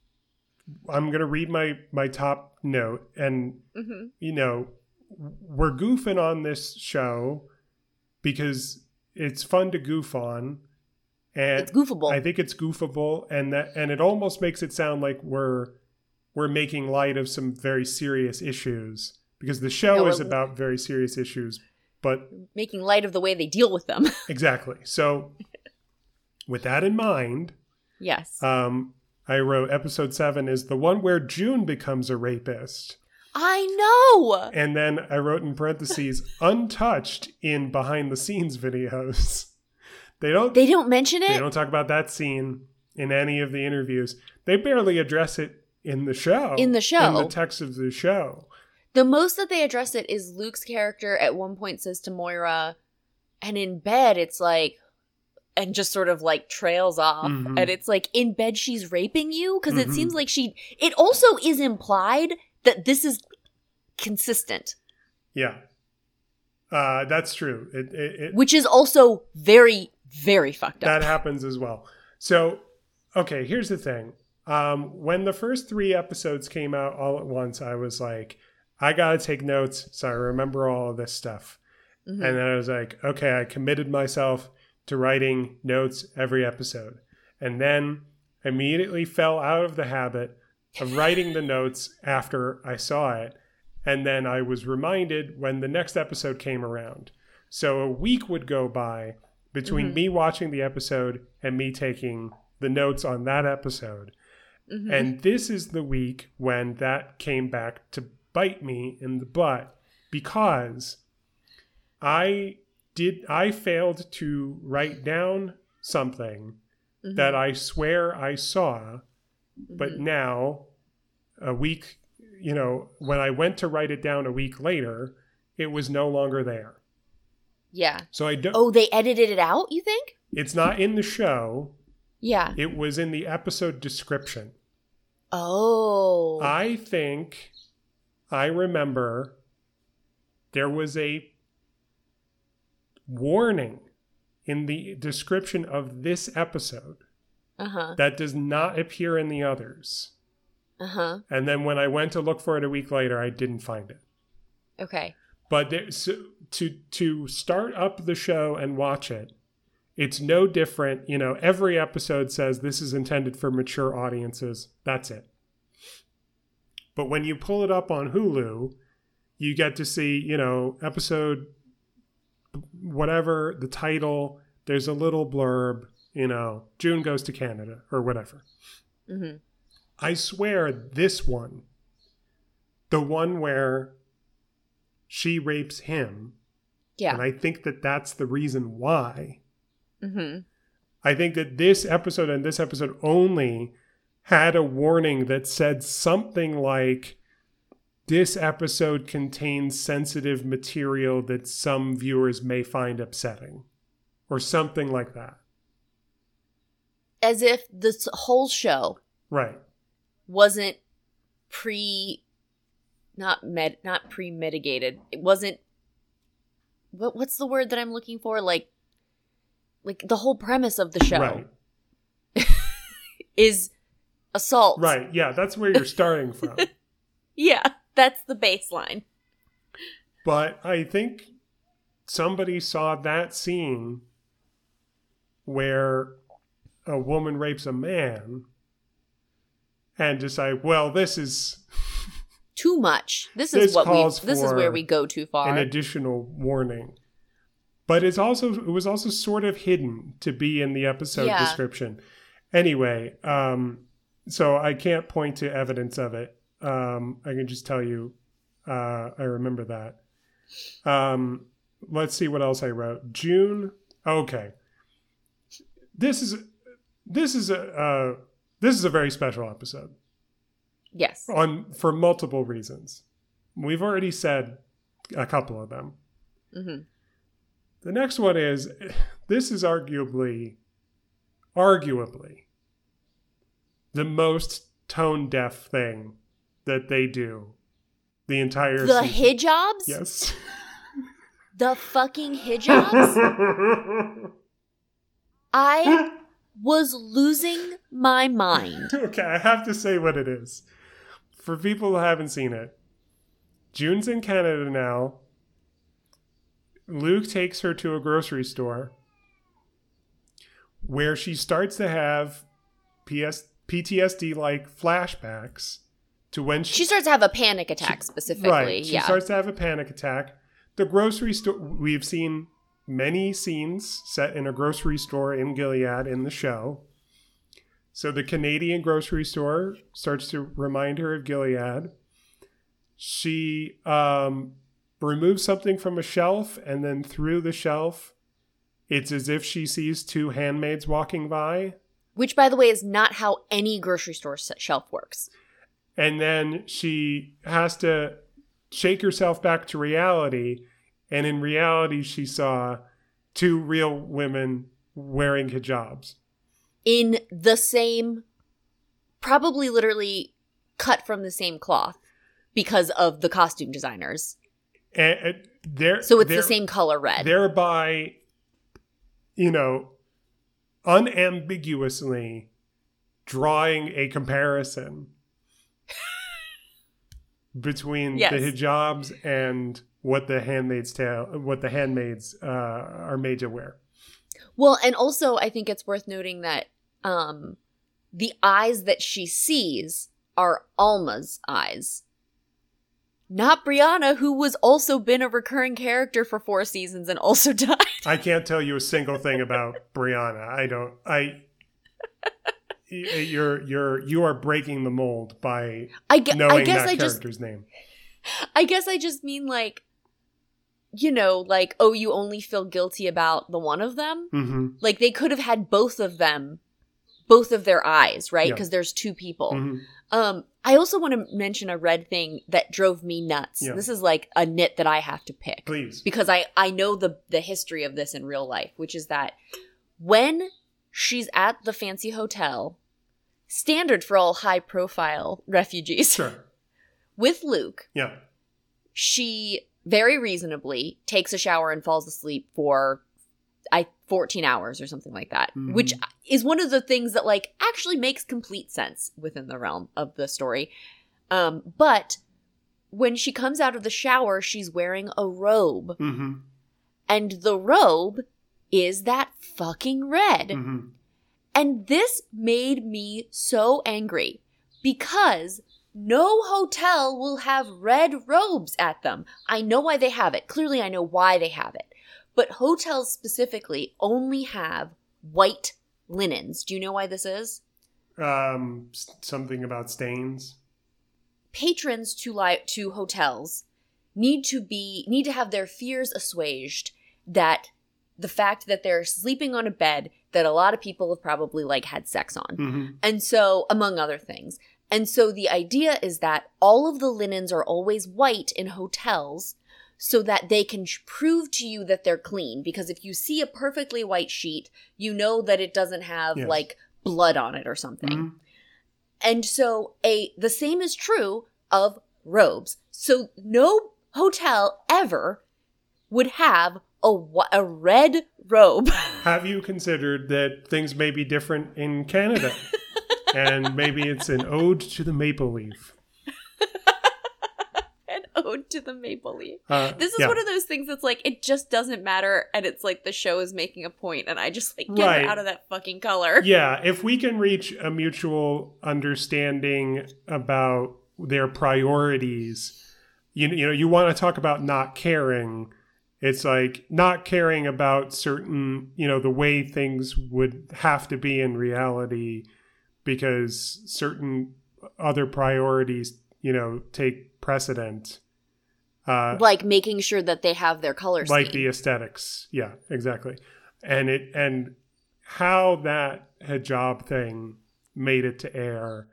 I'm gonna read my my top note, and hmm you know, we're goofing on this show because it's fun to goof on, and It's goofable. I think it's goofable, and that and it almost makes it sound like we're we're making light of some very serious issues because the show No, is about very serious issues. But Making light of the way they deal with them. exactly, so with that in mind, yes. um, I wrote episode seven is the one where June becomes a rapist, I know. and then I wrote in parentheses untouched in behind the scenes videos. They don't They don't mention it. They don't talk about that scene in any of the interviews. They barely address it in the show. In the show. In the text of the show. The most that they address it is Luke's character at one point says to Moira, and in bed it's like, and just sort of like trails off. Mhm. And it's like, in bed she's raping you? Because it Mhm. seems like she. It also is implied that this is consistent, Yeah. Uh, that's true. It, it, it, which is also very, very fucked up. that happens as well. So, okay, here's the thing. Um, when the first three episodes came out all at once, I was like, I got to take notes so I remember all of this stuff. Mhm. And then I was like, okay, I committed myself to writing notes every episode. And then immediately fell out of the habit of writing the notes after I saw it. And then I was reminded when the next episode came around. So a week would go by between Mhm. me watching the episode and me taking the notes on that episode. Mhm. And this is the week when that came back to bite me in the butt because I did I failed to write down something Mhm. that I swear I saw, but Mhm. now a week, you know, when I went to write it down a week later, it was no longer there. yeah. So I don't Oh, they edited it out. You think? it's not in the show, Yeah. it was in the episode description. Oh. I think I remember there was a warning in the description of this episode Uh huh. that does not appear in the others. Uh huh. And then when I went to look for it a week later, I didn't find it. Okay. But there, so, to to start up the show and watch it, it's no different. You know, every episode says this is intended for mature audiences. That's it. But when you pull it up on Hulu, you get to see, you know, episode whatever the title. There's a little blurb, you know, June goes to Canada or whatever. Mm-hmm. I swear this one, the one where she rapes him, Yeah. and I think that that's the reason why. mm-hmm. I think that this episode and this episode only had a warning that said something like this episode contains sensitive material that some viewers may find upsetting or something like that. As if this whole show Right. wasn't pre, not med, not premeditated. It wasn't. What what's the word that I'm looking for? Like, like the whole premise of the show Right. is assault. Right. Yeah, that's where you're starting from. Yeah, that's the baseline. But I think somebody saw that scene where a woman rapes a man and decide, well, this is Too much. This This is what we. This is where we go too far. an additional warning. But it's also it was also sort of hidden to be in the episode Yeah. description. Anyway, um, so I can't point to evidence of it. Um, I can just tell you uh, I remember that. Um, let's see what else I wrote. June. Okay. This is this is a uh, this is a very special episode yes. on for multiple reasons. We've already said a couple of them. hmm The next one is this is arguably arguably the most tone deaf thing that they do the entire The season. hijabs. Yes. The fucking hijabs. I was losing my mind. okay, I have to say what it is. For people who haven't seen it, June's in Canada now. Luke takes her to a grocery store where she starts to have PS, PTSD like flashbacks to when she, She starts to have a panic attack specifically. right. She yeah. starts to have a panic attack. The grocery store, we've seen many scenes set in a grocery store in Gilead in the show. So the Canadian grocery store starts to remind her of Gilead. She um, removes something from a shelf, and then through the shelf, it's as if she sees two handmaids walking by. Which, by the way, is not how any grocery store shelf works. And then she has to shake herself back to reality and in reality she saw two real women wearing hijabs In the same, probably literally cut from the same cloth because of the costume designers. and, and they're, So it's the same color red. thereby you know unambiguously drawing a comparison between Yes. the hijabs and what the handmaid's tale what the handmaids uh, are made to wear Well, and also I think it's worth noting that um the eyes that she sees are Alma's eyes. Not Brianna, who was also been a recurring character for four seasons and also died. I can't tell you a single thing about Brianna. I don't. I. You're you're you are breaking the mold by I, gue- knowing I guess that I just character's name. I guess I just mean like you know, like oh you only feel guilty about the one of them? hmm Like they could have had both of them both of their eyes, right? Yeah. Because there's two people. hmm Um, I also want to mention a red thing that drove me nuts. Yeah. This is like a nit that I have to pick Please. because I I know the the history of this in real life, which is that when she's at the fancy hotel, standard for all high profile refugees, Sure. with Luke, Yeah. she very reasonably takes a shower and falls asleep for I 14 hours or something like that, Mhm. which is one of the things that like actually makes complete sense within the realm of the story. Um but when she comes out of the shower, she's wearing a robe, hmm and the robe is that fucking red. hmm And this made me so angry because no hotel will have red robes at them. I know why they have it. Clearly, I know why they have it. But hotels specifically only have white linens. Do you know why this is? Um, something about stains. Patrons to li- to hotels need to be need to have their fears assuaged that the fact that they're sleeping on a bed that a lot of people have probably like had sex on. hmm And so, among other things. And so the idea is that all of the linens are always white in hotels so that they can prove to you that they're clean. Because if you see a perfectly white sheet, you know that it doesn't have Yes. like blood on it or something. Mhm. And so a the same is true of robes. So no hotel ever would have a a red robe. Have you considered that things may be different in Canada? and maybe it's an ode to the maple leaf. An ode to the maple leaf. Uh, This is yeah. one of those things that's like it just doesn't matter, and it's like the show is making a point, and I just like get Right. out of that fucking color. yeah, if we can reach a mutual understanding about their priorities, you, you know, you want to talk about not caring. It's like not caring about certain, you know, the way things would have to be in reality because certain other priorities, you know, take precedent. Uh, Like making sure that they have their colors, like the aesthetics. Yeah exactly. And it and how that hijab thing made it to air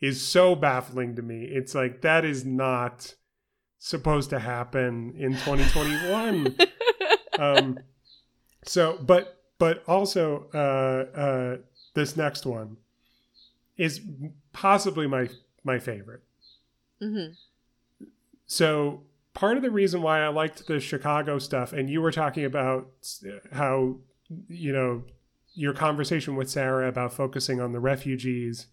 is so baffling to me. It's like that is not supposed to happen in 2021 um so but but also uh uh this next one is possibly my my favorite Mm-hmm. so part of the reason why I liked the Chicago stuff, and you were talking about how, you know, your conversation with Sarah about focusing on the refugees.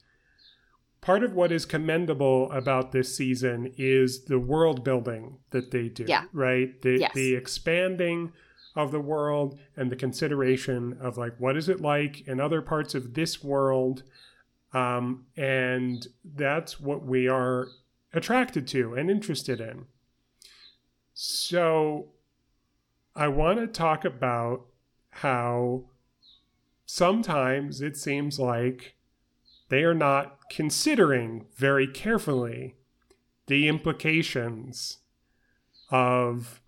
Part of what is commendable about this season is the world building that they do. Yeah. Right? The, Yes. the expanding of the world and the consideration of like, what is it like in other parts of this world? Um, and that's what we are attracted to and interested in. So, I want to talk about how sometimes it seems like they are not considering very carefully the implications of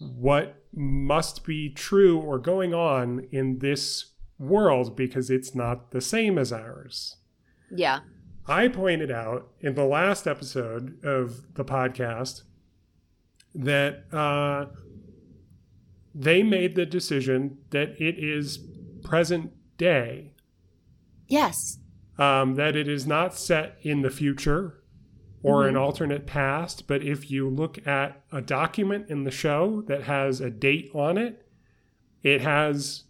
what must be true or going on in this world because it's not the same as ours. Yeah. I pointed out in the last episode of the podcast that uh, they made the decision that it is present day, Yes. Um, that it is not set in the future or an Mhm. alternate past. But if you look at a document in the show that has a date on it, it has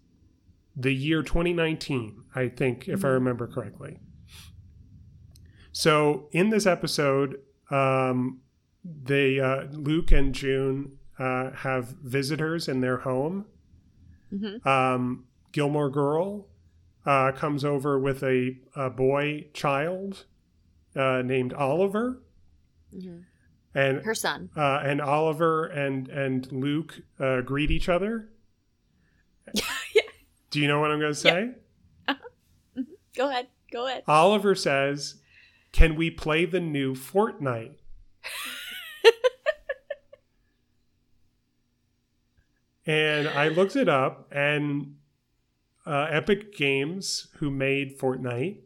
the year 2019, I think, if I Mhm. remember correctly. So in this episode, um, they uh, Luke and June uh, have visitors in their home. hmm Um, Gilmore Girl uh, comes over with a, a boy child uh, named Oliver, Mhm. and Her son. uh, and Oliver and and Luke uh, greet each other. Yeah. Do you know what I'm going to say? Go ahead. Go ahead. Oliver says, "Can we play the new Fortnite?" and I looked it up, and uh, Epic Games, who made Fortnite,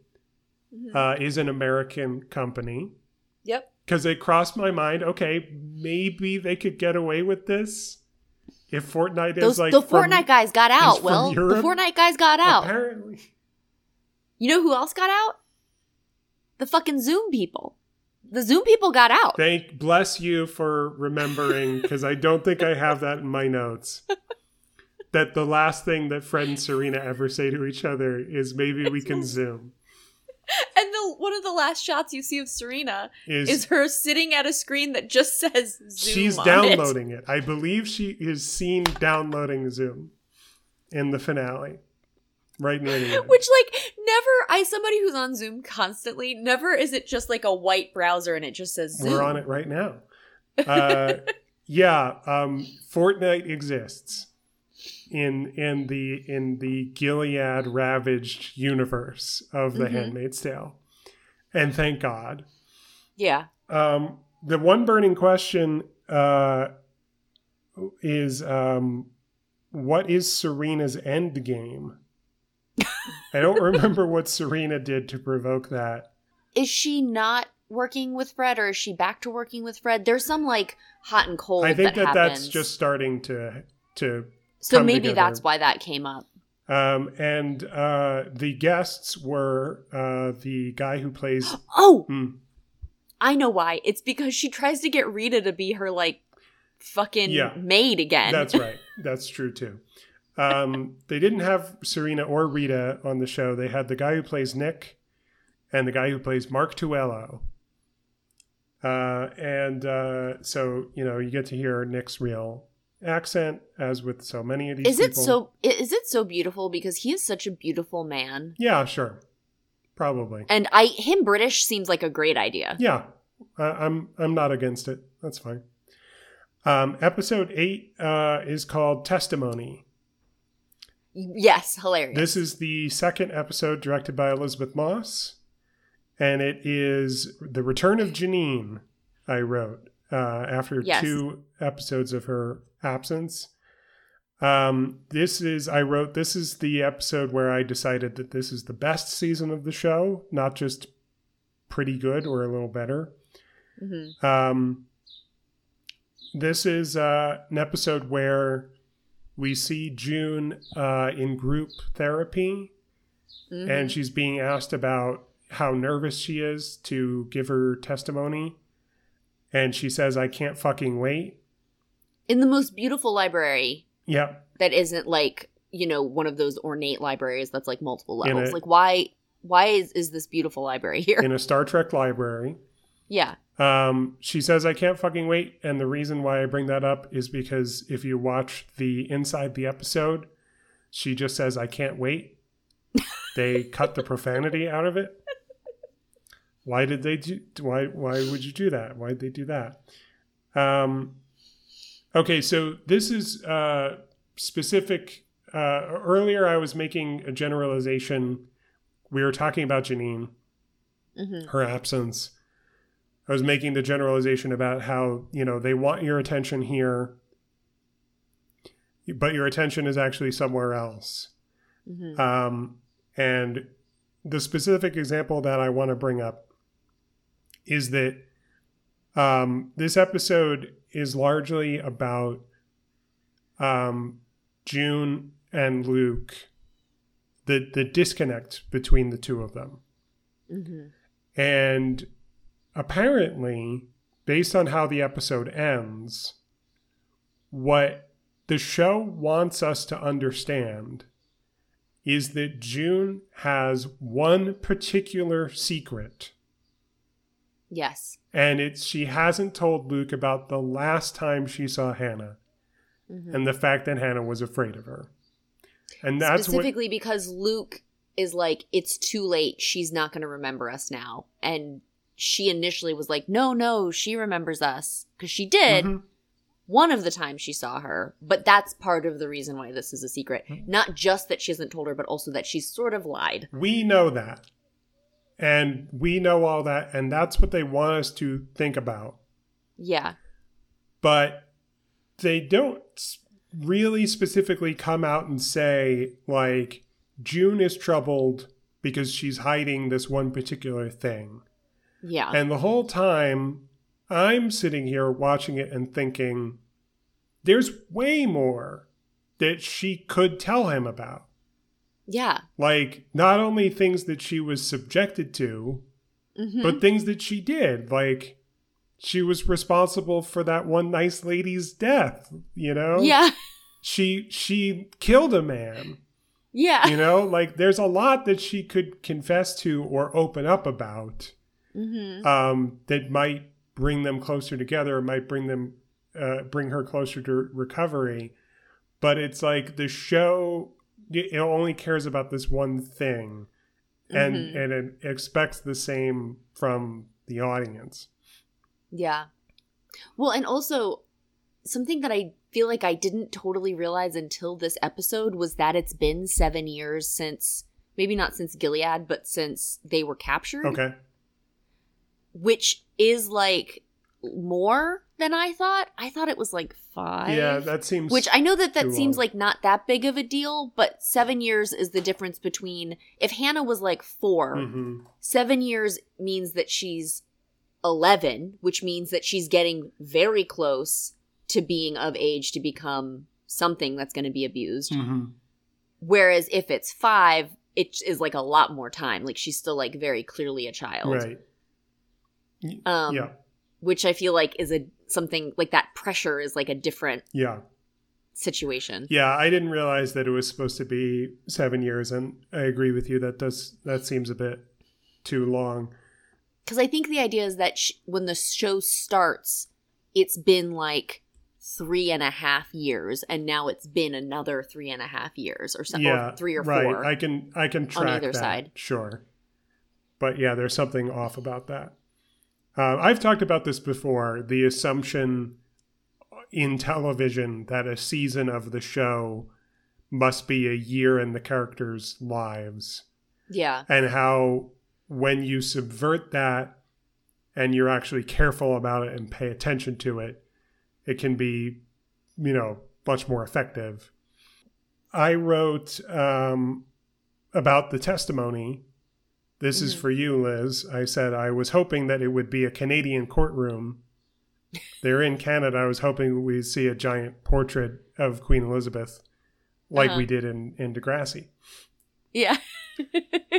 Mhm. uh, is an American company. Yep. Because it crossed my mind, okay, maybe they could get away with this if Fortnite Those is like the from- Fortnite guys got out. Well, Will the Fortnite guys got out? Apparently, You know who else got out? The fucking Zoom people. The Zoom people got out. thank bless you for remembering because I don't think I have that in my notes. That the last thing that Fred and Serena ever say to each other is maybe we can zoom. And the one of the last shots you see of Serena Is, is her sitting at a screen that just says Zoom. she's on it. downloading it. I believe she is seen downloading Zoom in the finale, right near the end. Which like never I somebody who's on Zoom constantly, never is it just like a white browser and it just says Zoom. We're on it right now. Uh, yeah, um, Fortnite exists in in the in the Gilead ravaged universe of The Mhm. Handmaid's Tale, and thank God. Yeah. Um, the one burning question uh, is um, what is Serena's end game? I don't remember what Serena did to provoke that. Is she not working with Fred or is she back to working with Fred? There's some like hot and cold. I think that, that, that's just starting to to so maybe together. that's why that came up. Um, and uh, the guests were uh, the guy who plays. Oh, Hmm, I know why. It's because she tries to get Rita to be her like fucking Yeah. maid again. that's right. That's true too. Um, they didn't have Serena or Rita on the show. They had the guy who plays Nick and the guy who plays Mark Tuello. Uh, and uh, so you know you get to hear Nick's real accent, as with so many of these. Is it so? Is it so beautiful because he is such a beautiful man, Yeah, sure, probably. and I him British seems like a great idea. Yeah, I, I'm I'm not against it. That's fine. Um, episode eight uh, is called Testimony. Yes, hilarious. This is the second episode directed by Elisabeth Moss, and it is the return of Janine. I wrote uh, after Yes. two episodes of her absence. Um, this is I wrote this is the episode where I decided that this is the best season of the show, not just pretty good or a little better. Mhm. Um, this is uh, an episode where we see June uh, in group therapy, Mhm. and she's being asked about how nervous she is to give her testimony. And she says, I can't fucking wait. In the most beautiful library Yep. that isn't like you know one of those ornate libraries that's like multiple levels. a- like why why is is this beautiful library here? In a Star Trek library. yeah. Um, she says, I can't fucking wait. And the reason why I bring that up is because if you watch the inside the episode, she just says, I can't wait. They cut the profanity out of it. Why did they do why why would you do that? Why did they do that? Um okay, so this is uh specific uh earlier I was making a generalization. We were talking about Janine hmm her absence. I was making the generalization about how, you know, they want your attention here, but your attention is actually somewhere else. hmm Um, and the specific example that I want to bring up is that um, this episode is largely about um, June and Luke, the, the disconnect between the two of them. hmm And apparently, based on how the episode ends, what the show wants us to understand is that June has one particular secret, Yes. and it's she hasn't told Luke about the last time she saw Hannah hmm and the fact that Hannah was afraid of her. And that's what Specifically because Luke is like, it's too late. She's not going to remember us now. And she initially was like, no, no, she remembers us. Because she did Mhm. one of the times she saw her. But that's part of the reason why this is a secret. Mm-hmm. Not just that she hasn't told her, but also that she's sort of lied. we know that. And we know all that. And that's what they want us to think about. Yeah. But they don't really specifically come out and say, like, June is troubled because she's hiding this one particular thing. Yeah. And the whole time, I'm sitting here watching it and thinking, there's way more that she could tell him about. Yeah. Like, not only things that she was subjected to, hmm but things that she did. Like, she was responsible for that one nice lady's death, you know? yeah. She she killed a man. Yeah. You know, like there's a lot that she could confess to or open up about. hmm um, that might bring them closer together, might bring them uh, bring her closer to recovery. But it's like the show it only cares about this one thing, and Mhm. and it expects the same from the audience. Yeah. Well, and also something that I feel like I didn't totally realize until this episode was that it's been seven years since, maybe not since Gilead, but since they were captured, Okay, which is like more than I thought. I thought it was like five. yeah, that seems Which I know that that seems long. like not that big of a deal, but seven years is the difference between if Hannah was like 4 Mhm. seven years means that she's 11 which means that she's getting very close to being of age to become something that's going to be abused Mhm. whereas if it's five it is like a lot more time like she's still like very clearly a child right. um yeah, which i feel like is a something like that pressure is like a different yeah, situation yeah. I didn't realize that it was supposed to be seven years, and I agree with you that does that seems a bit too long. because i think the idea is that sh- when the show starts it's been like three and a half years and now it's been another three and a half years or something yeah, or three or right. four I can I can track either that, side. Sure, but yeah, there's something off about that. Uh, I've talked about this before. The assumption in television that a season of the show must be a year in the characters' lives, yeah and how when you subvert that and you're actually careful about it and pay attention to it, it can be, you know, much more effective. I wrote um, about the testimony. This is Mhm. for you, Liz. I said I was hoping that it would be a Canadian courtroom. They're in Canada. I was hoping we'd see a giant portrait of Queen Elizabeth, like Uh-huh. we did in in Degrassi. yeah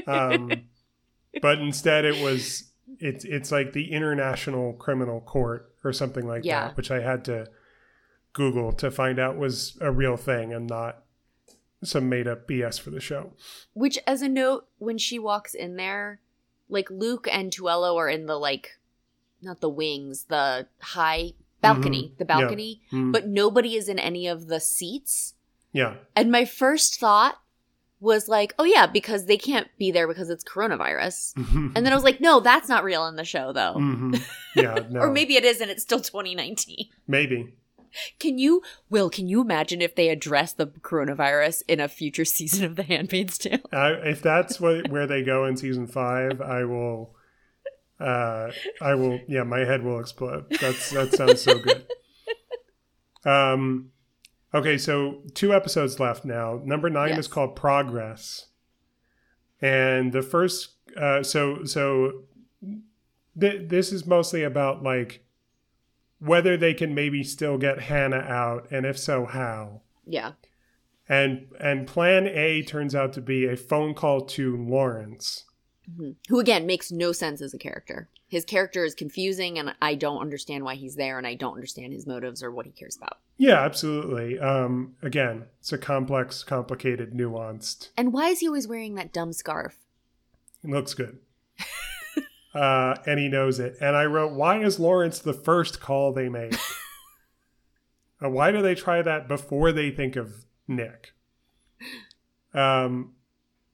Um, but instead, it was it's it's like the International Criminal Court or something like Yeah. that, which I had to Google to find out was a real thing and not some made up BS for the show. which as a note when she walks in there like luke and tuello are in the like not the wings the high balcony the Mm-hmm. Yeah. balcony Mm, but nobody is in any of the seats yeah, And my first thought was like, oh yeah, because they can't be there because it's coronavirus. And then I was like, no, that's not real in the show though. Mhm. yeah, no, Or maybe it is and it's still 2019. maybe. Can you, Will, can you imagine if they address the coronavirus in a future season of The Handmaid's Tale? I, if that's what where they go in season five, I will. Uh, I will. Yeah, my head will explode. That's that sounds so good. Um, okay, so two episodes left now. Number nine is called Progress, and the first. Uh, so so, th- this is mostly about like whether they can maybe still get Hannah out, and if so, how. Yeah. And and Plan A turns out to be a phone call to Lawrence. Mhm. Who again makes no sense as a character. His character is confusing and I don't understand why he's there and I don't understand his motives or what he cares about. Yeah, absolutely. Um, again, it's a complex, complicated, nuanced. And why is he always wearing that dumb scarf? It looks good. uh, and he knows it. And I wrote, why is Lawrence the first call they make? uh, why do they try that before they think of Nick? Um,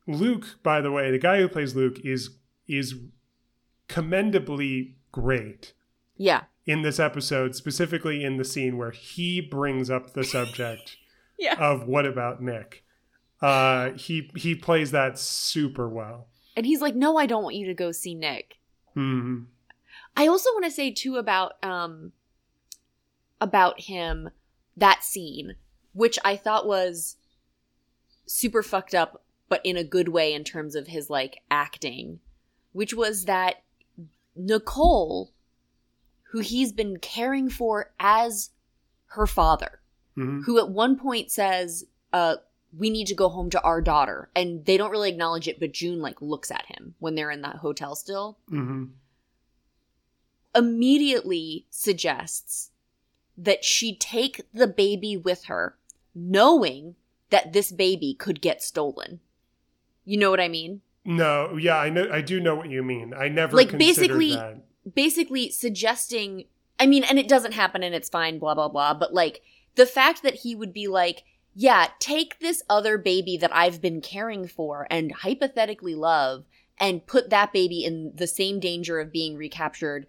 Luke, by the way, the guy who plays Luke is is commendably great Yeah. in this episode, specifically in the scene where he brings up the subject Yeah. of what about Nick. Uh, he he plays that super well. And he's like, "No, I don't want you to go see Nick." Hmm I also want to say too about um about him that scene, which I thought was super fucked up, but in a good way in terms of his like acting, which was that Nicole, who he's been caring for as her father, hmm who at one point says, uh, we need to go home to our daughter. And they don't really acknowledge it, but June like looks at him when they're in that hotel still. hmm immediately suggests that she take the baby with her, knowing that this baby could get stolen. You know what I mean? No, yeah, I know. I do know what you mean. I never Like, basically- that. Basically suggesting, I mean, and it doesn't happen and it's fine, blah, blah, blah, but like the fact that he would be like, yeah, take this other baby that I've been caring for and hypothetically love and put that baby in the same danger of being recaptured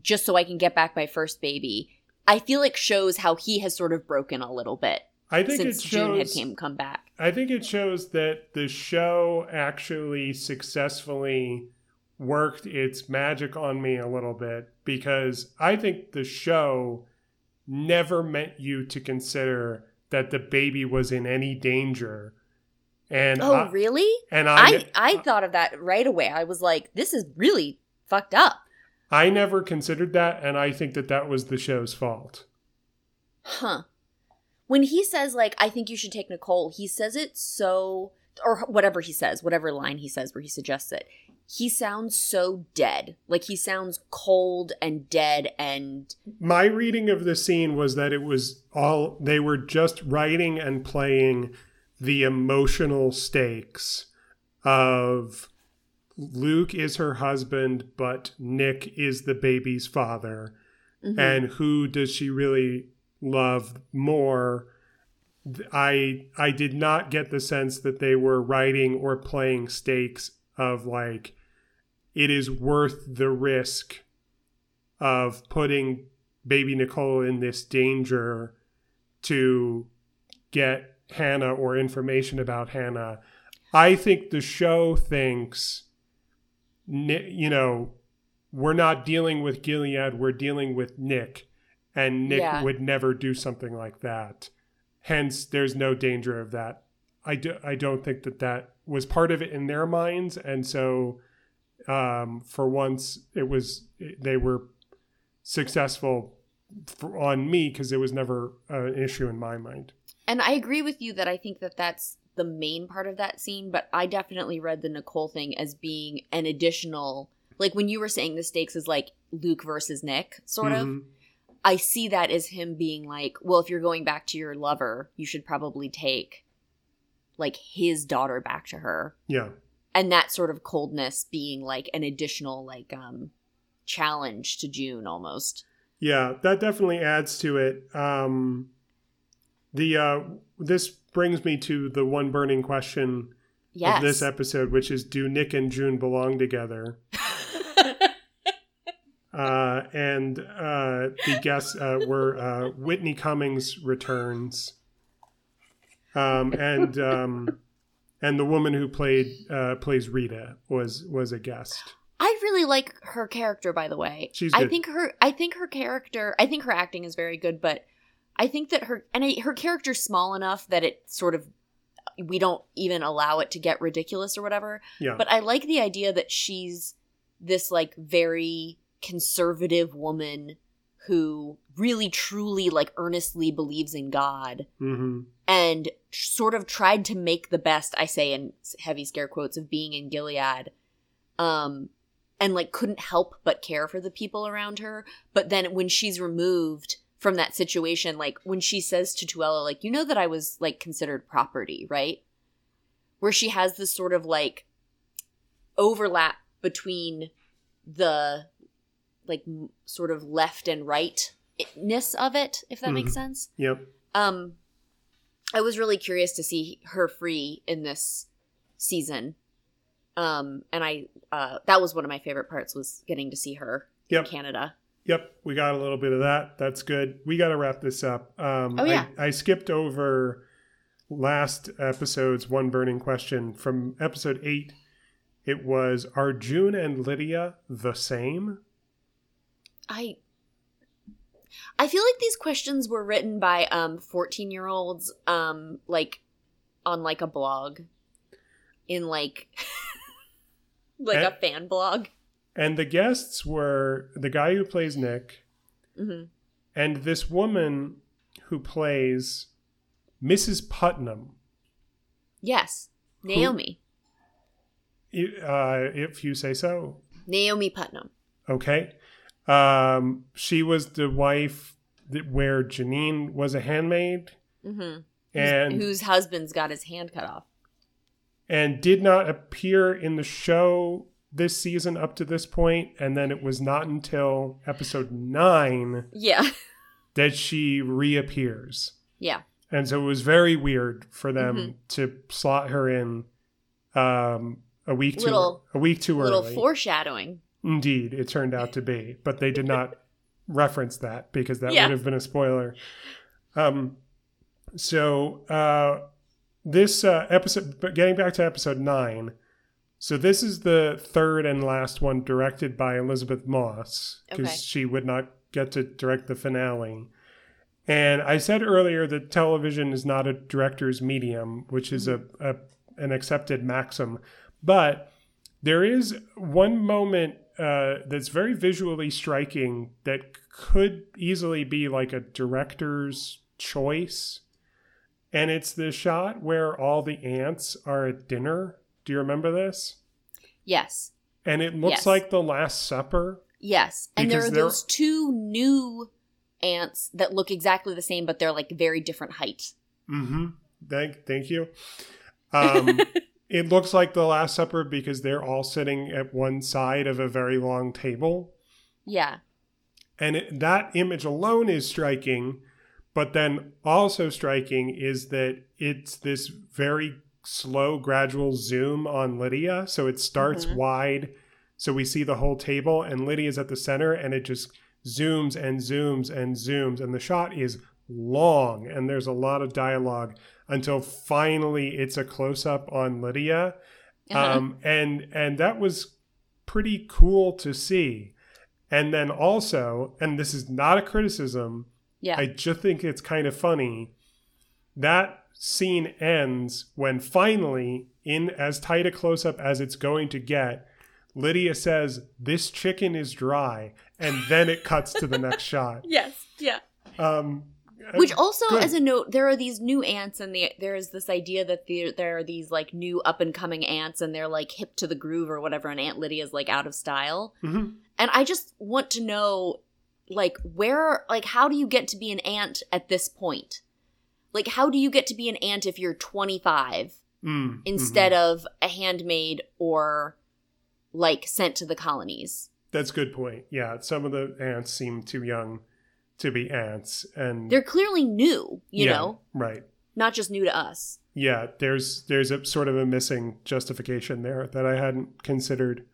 just so I can get back my first baby. I feel like shows how he has sort of broken a little bit I think since it June had came come back. I think it shows that the show actually successfully worked its magic on me a little bit because I think the show never meant you to consider that the baby was in any danger. And Oh, I, really? and I, I I thought of that right away. I was like, this is really fucked up. I never considered that, and I think that that was the show's fault. Huh. When he says like I think you should take Nicole, he says it so or whatever he says, whatever line he says where he suggests it. He sounds so dead. Like he sounds cold and dead and My reading of the scene was that it was all they were just writing and playing the emotional stakes of Luke is her husband, but Nick is the baby's father. Mhm. And who does she really love more? I I did not get the sense that they were writing or playing stakes of like it is worth the risk of putting baby Nicole in this danger to get Hannah or information about Hannah. I think the show thinks, you know, we're not dealing with Gilead, we're dealing with Nick, and Nick Yeah. would never do something like that. Hence, there's no danger of that. I, do, I don't think that that was part of it in their minds, and so um, for once, it was they were successful for, on me because it was never uh, an issue in my mind. And I agree with you that I think that that's the main part of that scene, but I definitely read the Nicole thing as being an additional like when you were saying the stakes is like Luke versus Nick sort of. Mhm. I see that as him being like, well, if you're going back to your lover, you should probably take like his daughter back to her. Yeah. And that sort of coldness being like an additional like um challenge to June almost. Yeah, that definitely adds to it. Um, the uh, this brings me to the one burning question Yes. of this episode, which is: Do Nick and June belong together? Uh, and uh, the guests uh, were uh, Whitney Cummings returns, um, and um, and the woman who played uh, plays Rita was was a guest. I really like her character, by the way. She's good. I think her. I think her character. I think her acting is very good, but I think that her and I, her character's small enough that it sort of we don't even allow it to get ridiculous or whatever. Yeah, But I like the idea that she's this like very conservative woman who really truly like earnestly believes in God hmm and sort of tried to make the best i say in heavy scare quotes of being in gilead um and like couldn't help but care for the people around her. But then when she's removed from that situation like when she says to tuello like you know that i was like considered property right? Where she has this sort of like overlap between the like sort of left and rightness of it if that makes Mhm. sense yep. um I was really curious to see her free in this season. Um, and I uh, that was one of my favorite parts was getting to see her Yep. in Canada. Yep, we got a little bit of that. That's good. We got to wrap this up. Um, Oh, yeah. I, I skipped over last episode's one burning question from episode eight. It was Are June and Lydia the same? I I feel like these questions were written by um 14 year olds um like on like a blog in like like Eh. a fan blog. And the guests were the guy who plays Nick hmm and this woman who plays Mrs. Putnam. Yes. Naomi. I- Uh, if you say so. Naomi Putnam. Okay. Um, she was the wife that, where Janine was a handmaid hmm and whose husband's got his hand cut off. and did not appear in the show this season up to this point and then it was not until episode 9 Yeah. that she reappears yeah. and so it was very weird for them Mhm. to slot her in um a week too Little- a week too Little early foreshadowing. Indeed it turned out to be but they did not reference that because that Yeah. would have been a spoiler um so uh this uh episode but getting back to episode 9 so this is the third and last one directed by elisabeth moss because Okay. she would not get to direct the finale and i said earlier that television is not a director's medium which is a, a an accepted maxim but there is one moment uh, that's very visually striking that could easily be like a director's choice. And it's the shot where all the ants are at dinner. Do you remember this? Yes. And it looks Yes. like the Last Supper. Yes. And there are those two new ants that look exactly the same, but they're like very different height. Mm-hmm. Thank, thank you. Um, it looks like the Last Supper because they're all sitting at one side of a very long table. Yeah. And it, that image alone is striking, but then also striking is that it's this very slow, gradual zoom on Lydia. So it starts Mhm. wide, so we see the whole table, and Lydia's at the center, and it just zooms and zooms and zooms, and the shot is long, and there's a lot of dialogue until finally it's a close up on Lydia Uh-huh. um, and and that was pretty cool to see. And then also, and this is not a criticism, yeah. I just think it's kind of funny. That scene ends when finally, in as tight a close up as it's going to get, Lydia says, "This chicken is dry," and then it cuts to the next shot. yes. Yeah. Um, Which also, good. as a note, there are these new ants, and the, there is this idea that there, there are these like new up and coming ants, and they're like hip to the groove or whatever, and Aunt Lydia's like out of style. mhm. And I just want to know, like, where, like, how do you get to be an ant at this point? Like, how do you get to be an ant if you're 25 Mm, instead mhm. of a handmaid or like sent to the colonies? That's a good point. Yeah, some of the ants seem too young to be ants, and They're clearly new, you Yeah, know, right. not just new to us. yeah there's there's a sort of a missing justification there that i hadn't considered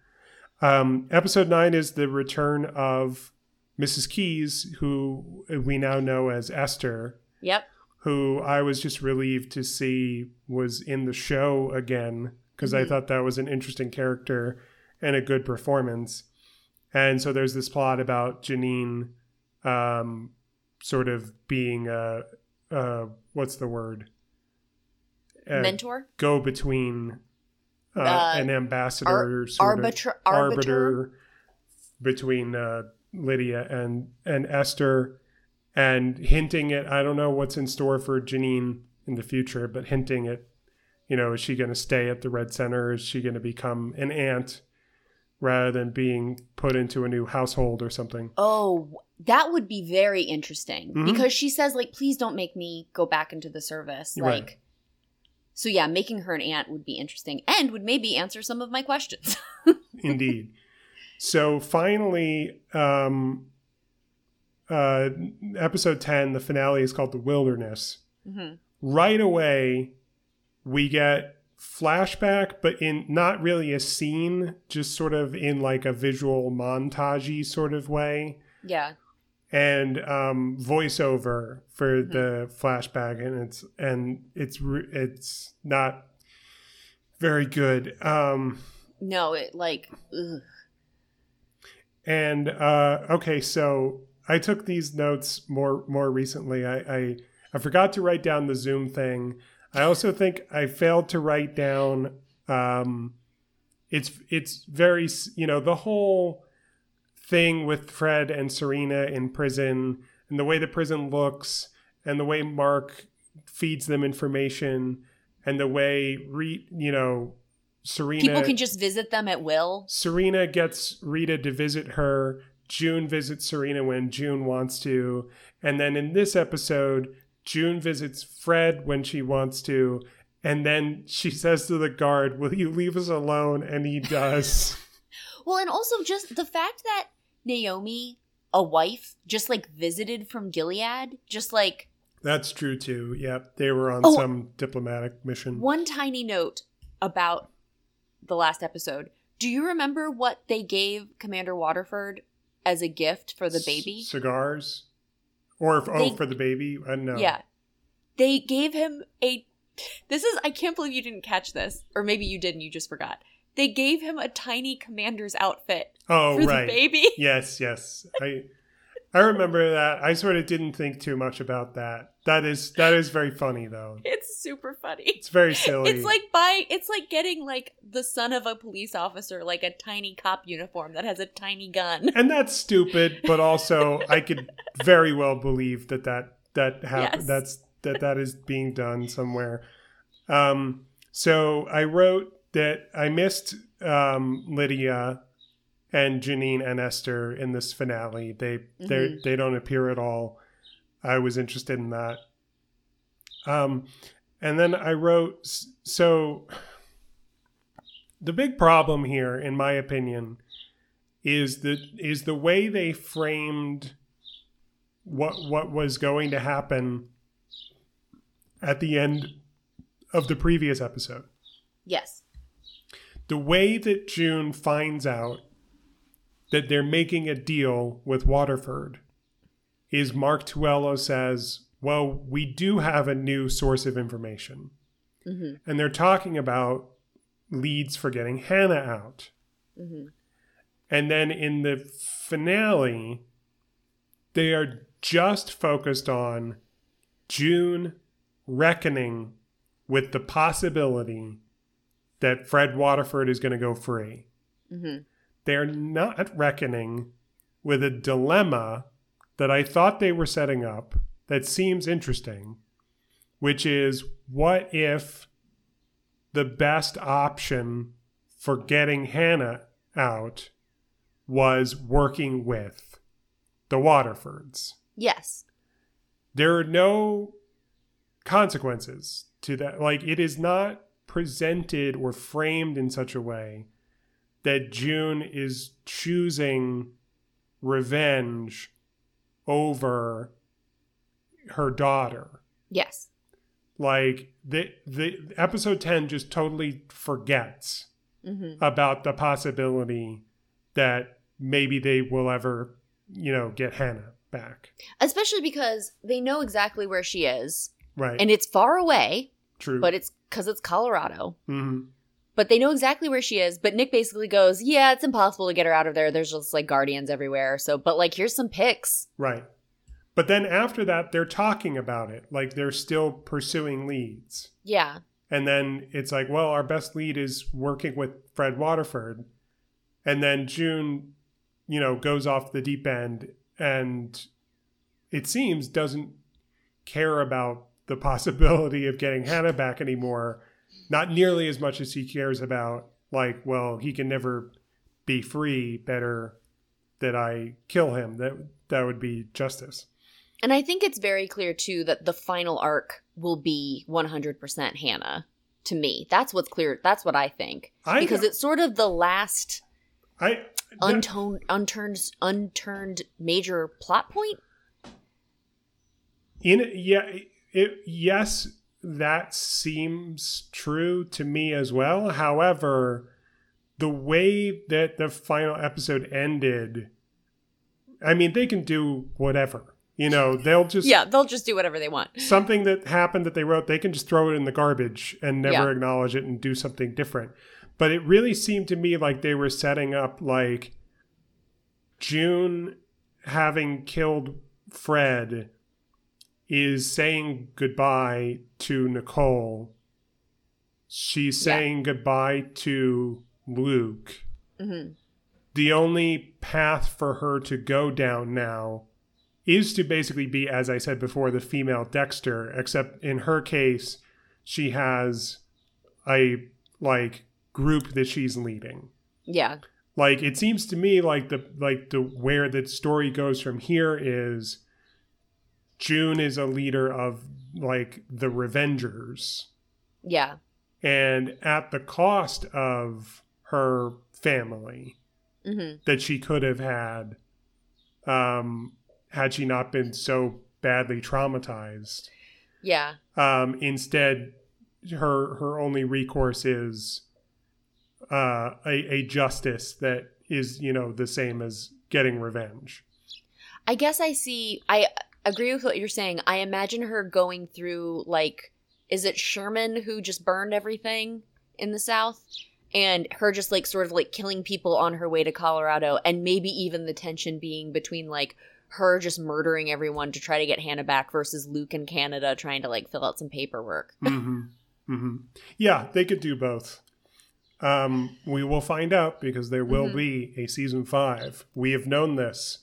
um episode 9 is the return of mrs keyes who we now know as esther Yep. who i was just relieved to see was in the show again because i Mhm. thought that was an interesting character and a good performance and so there's this plot about janine um sort of being a uh what's the word Uh, Mentor? go between uh, Uh, an ambassador sort Arbiter? of Arbiter? arbiter between uh, Lydia and and Esther and hinting at I don't know what's in store for Janine in the future but hinting at you know is she going to stay at the Red Center is she going to become an aunt rather than being put into a new household or something Oh, that would be very interesting Mhm. because she says like please don't make me go back into the service. Right. Like So yeah, making her an aunt would be interesting and would maybe answer some of my questions. Indeed. So finally, um, uh, episode 10, the finale is called The Wilderness, hmm right away we get flashback, but in not really a scene, just sort of in like a visual montagey sort of way. Yeah. And um, voiceover for the flashback, and it's and it's it's not very good. Um, No, it like ugh. And uh, okay, so I took these notes more more recently. I, I I forgot to write down the Zoom thing. I also think I failed to write down. Um, it's it's very you know the whole thing with Fred and Serena in prison and the way the prison looks and the way Mark feeds them information and the way re, you know Serena people can just visit them at will. Serena gets Rita to visit her. June visits Serena when June wants to. And then in this episode, June visits Fred when she wants to. And then she says to the guard, Will you leave us alone? And he does. Well, and also just the fact that Naomi, a wife, just like visited from Gilead, just like That's true too. Yep. They were on Oh. some diplomatic mission. one tiny note about the last episode. Do you remember what they gave Commander Waterford as a gift for the baby? C- cigars? Or, if, oh, for the baby? I don't. Yeah. They gave him a. This is. I can't believe you didn't catch this. Or maybe you did and you just forgot. They gave him a tiny commander's outfit Oh, for right. the baby. Yes, yes. I I remember that. I sort of didn't think too much about that. That is that is very funny though. It's super funny. It's very silly. It's like buying. It's like getting like the son of a police officer, like a tiny cop uniform that has a tiny gun. and that's stupid, but also I could very well believe that that that Yes. that's that that is being done somewhere. Um so I wrote that I missed um Lydia and Janine and Esther in this finale. They they Mhm. they don't appear at all. I was interested in that. Um, and then I wrote so. The big problem here, in my opinion, is the is the way they framed what what was going to happen at the end of the previous episode Yes. the way that June finds out that they're making a deal with Waterford is Mark Tuello says, Well, we do have a new source of information. hmm And they're talking about leads for getting Hannah out. hmm And then in the finale, they are just focused on June reckoning with the possibility that Fred Waterford is going to go free. hmm They're not reckoning with a dilemma that I thought they were setting up that seems interesting, which is what if the best option for getting Hannah out was working with the Waterfords? Yes. there are no consequences to that. Like, it is not presented or framed in such a way that June is choosing revenge over her daughter. Yes. Like, the, the episode 10 just totally forgets hmm about the possibility that maybe they will ever, you know, get Hannah back. Especially because they know exactly where she is, Right. and it's far away, True. but it's because it's Colorado. Mhm. But they know exactly where she is. But Nick basically goes, "Yeah, it's impossible to get her out of there. There's just like guardians everywhere. So, but like, here's some pics. Right. But then after that, they're talking about it. Like they're still pursuing leads. Yeah, And then it's like, well, our best lead is working with Fred Waterford. And then June, you know, goes off the deep end and it seems doesn't care about the possibility of getting Hannah back anymore. Not nearly as much as he cares about, like, well, he can never be free. Better that I kill him. That that would be justice. and I think it's very clear too that the final arc will be 100% Hannah. To me, that's what's clear. That's what I think I because it's sort of the last I unturned, unturned, unturned major plot point. in yeah it yes that seems true to me as well. However, the way that the final episode ended, I mean, they can do whatever. You know, they'll just Yeah, they'll just do whatever they want. something that happened that they wrote, they can just throw it in the garbage and never Yeah. acknowledge it and do something different. But it really seemed to me like they were setting up like June having killed Fred is saying goodbye to Nicole. She's Yeah. saying goodbye to Luke. hmm The only path for her to go down now is to basically be, as I said before, the female Dexter, except in her case, she has a like group that she's leading. Yeah. Like it seems to me like the like the where the story goes from here is June is a leader of like the Revengers Yeah. and at the cost of her family hmm that she could have had um, had she not been so badly traumatized. Yeah. Um, instead, her her only recourse is uh, a, a justice that is you know the same as getting revenge. I guess I see. I agree with what you're saying. I imagine her going through like, is it Sherman who just burned everything in the South, and her just like sort of like killing people on her way to Colorado, and maybe even the tension being between like her just murdering everyone to try to get Hannah back versus Luke in Canada trying to like fill out some paperwork. hmm hmm Yeah, they could do both. Um, we will find out because there will Mhm. be a season five. We have known this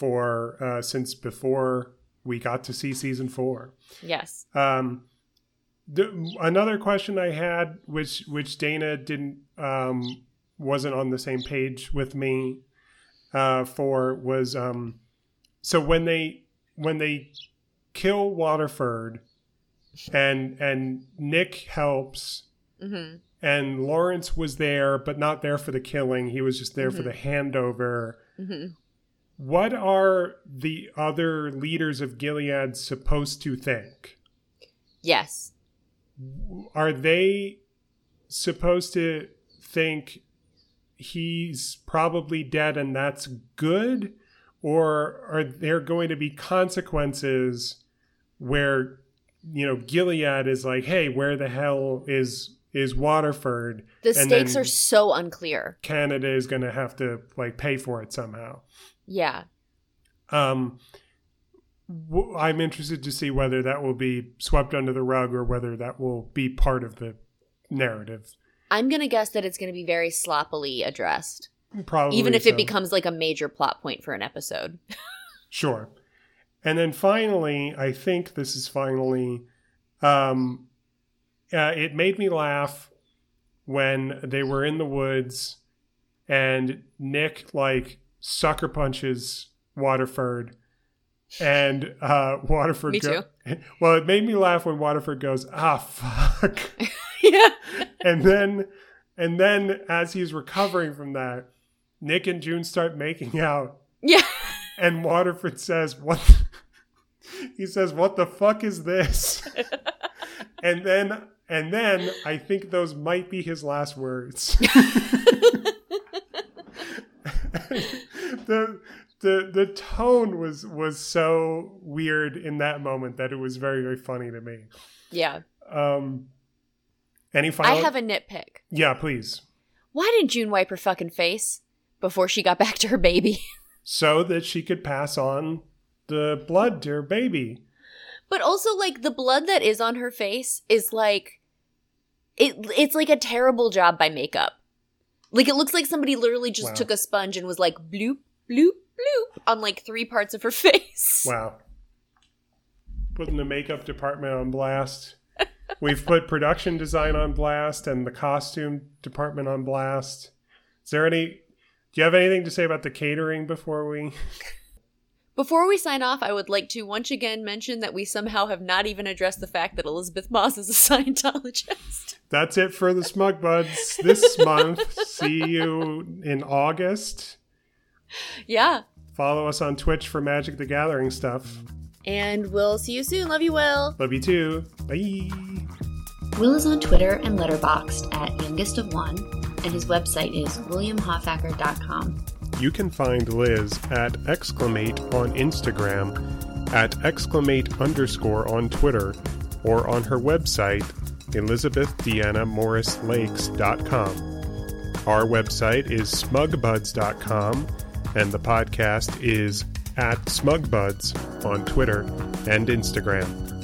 for uh, since before we got to see season four. Yes. Um, the, another question I had, which which Dana didn't um, wasn't on the same page with me uh, for, was um, so when they when they kill Waterford and and Nick helps hmm and Lawrence was there but not there for the killing. He was just there for Mhm. the handover. hmm What are the other leaders of Gilead supposed to think? Yes. are they supposed to think he's probably dead and that's good or are there going to be consequences where you know Gilead is like hey where the hell is is Waterford The stakes are so unclear. Canada is going to have to like pay for it somehow Yeah. um w- I'm interested to see whether that will be swept under the rug or whether that will be part of the narrative. I'm gonna guess that it's gonna be very sloppily addressed. Probably, even if it becomes like a major plot point for an episode. sure. And then finally, I think this is finally, um, uh, it made me laugh when they were in the woods and Nick like sucker punches Waterford. And uh, Waterford. Me too. well, it made me laugh when Waterford goes, "Ah, fuck," yeah. and then, and then as he's recovering from that, Nick and June start making out, Yeah. and Waterford says, "What?" he says, "What the fuck is this?" and then, and then I think those might be his last words. The the the tone was was so weird in that moment that it was very very funny to me. yeah. Um, any final? I have a nitpick. yeah, please. Why didn't June wipe her fucking face before she got back to her baby? So that she could pass on the blood to her baby. But also like the blood that is on her face is like it it's like a terrible job by makeup. Like it looks like somebody literally just Wow. took a sponge and was like bloop bloop bloop on like three parts of her face. Wow. Putting the makeup department on blast. We've put production design on blast and the costume department on blast. Is there any do you have anything to say about the catering before we Before we sign off, I would like to once again mention that we somehow have not even addressed the fact that Elisabeth Moss is a Scientologist. That's it for the Smug Buds this month. See you in August. Yeah. Follow us on Twitch for Magic the Gathering stuff. And we'll see you soon. Love you, Will. Love you too. Bye. Will is on Twitter and Letterboxd at youngest of one, and his website is williamhoffacker.com. You can find Liz at exclamate on Instagram, at exclamate underscore on Twitter, or on her website, elizabethdeannamorrislakes.com. Our website is smugbuds.com, and the podcast is at smugbuds on Twitter and Instagram.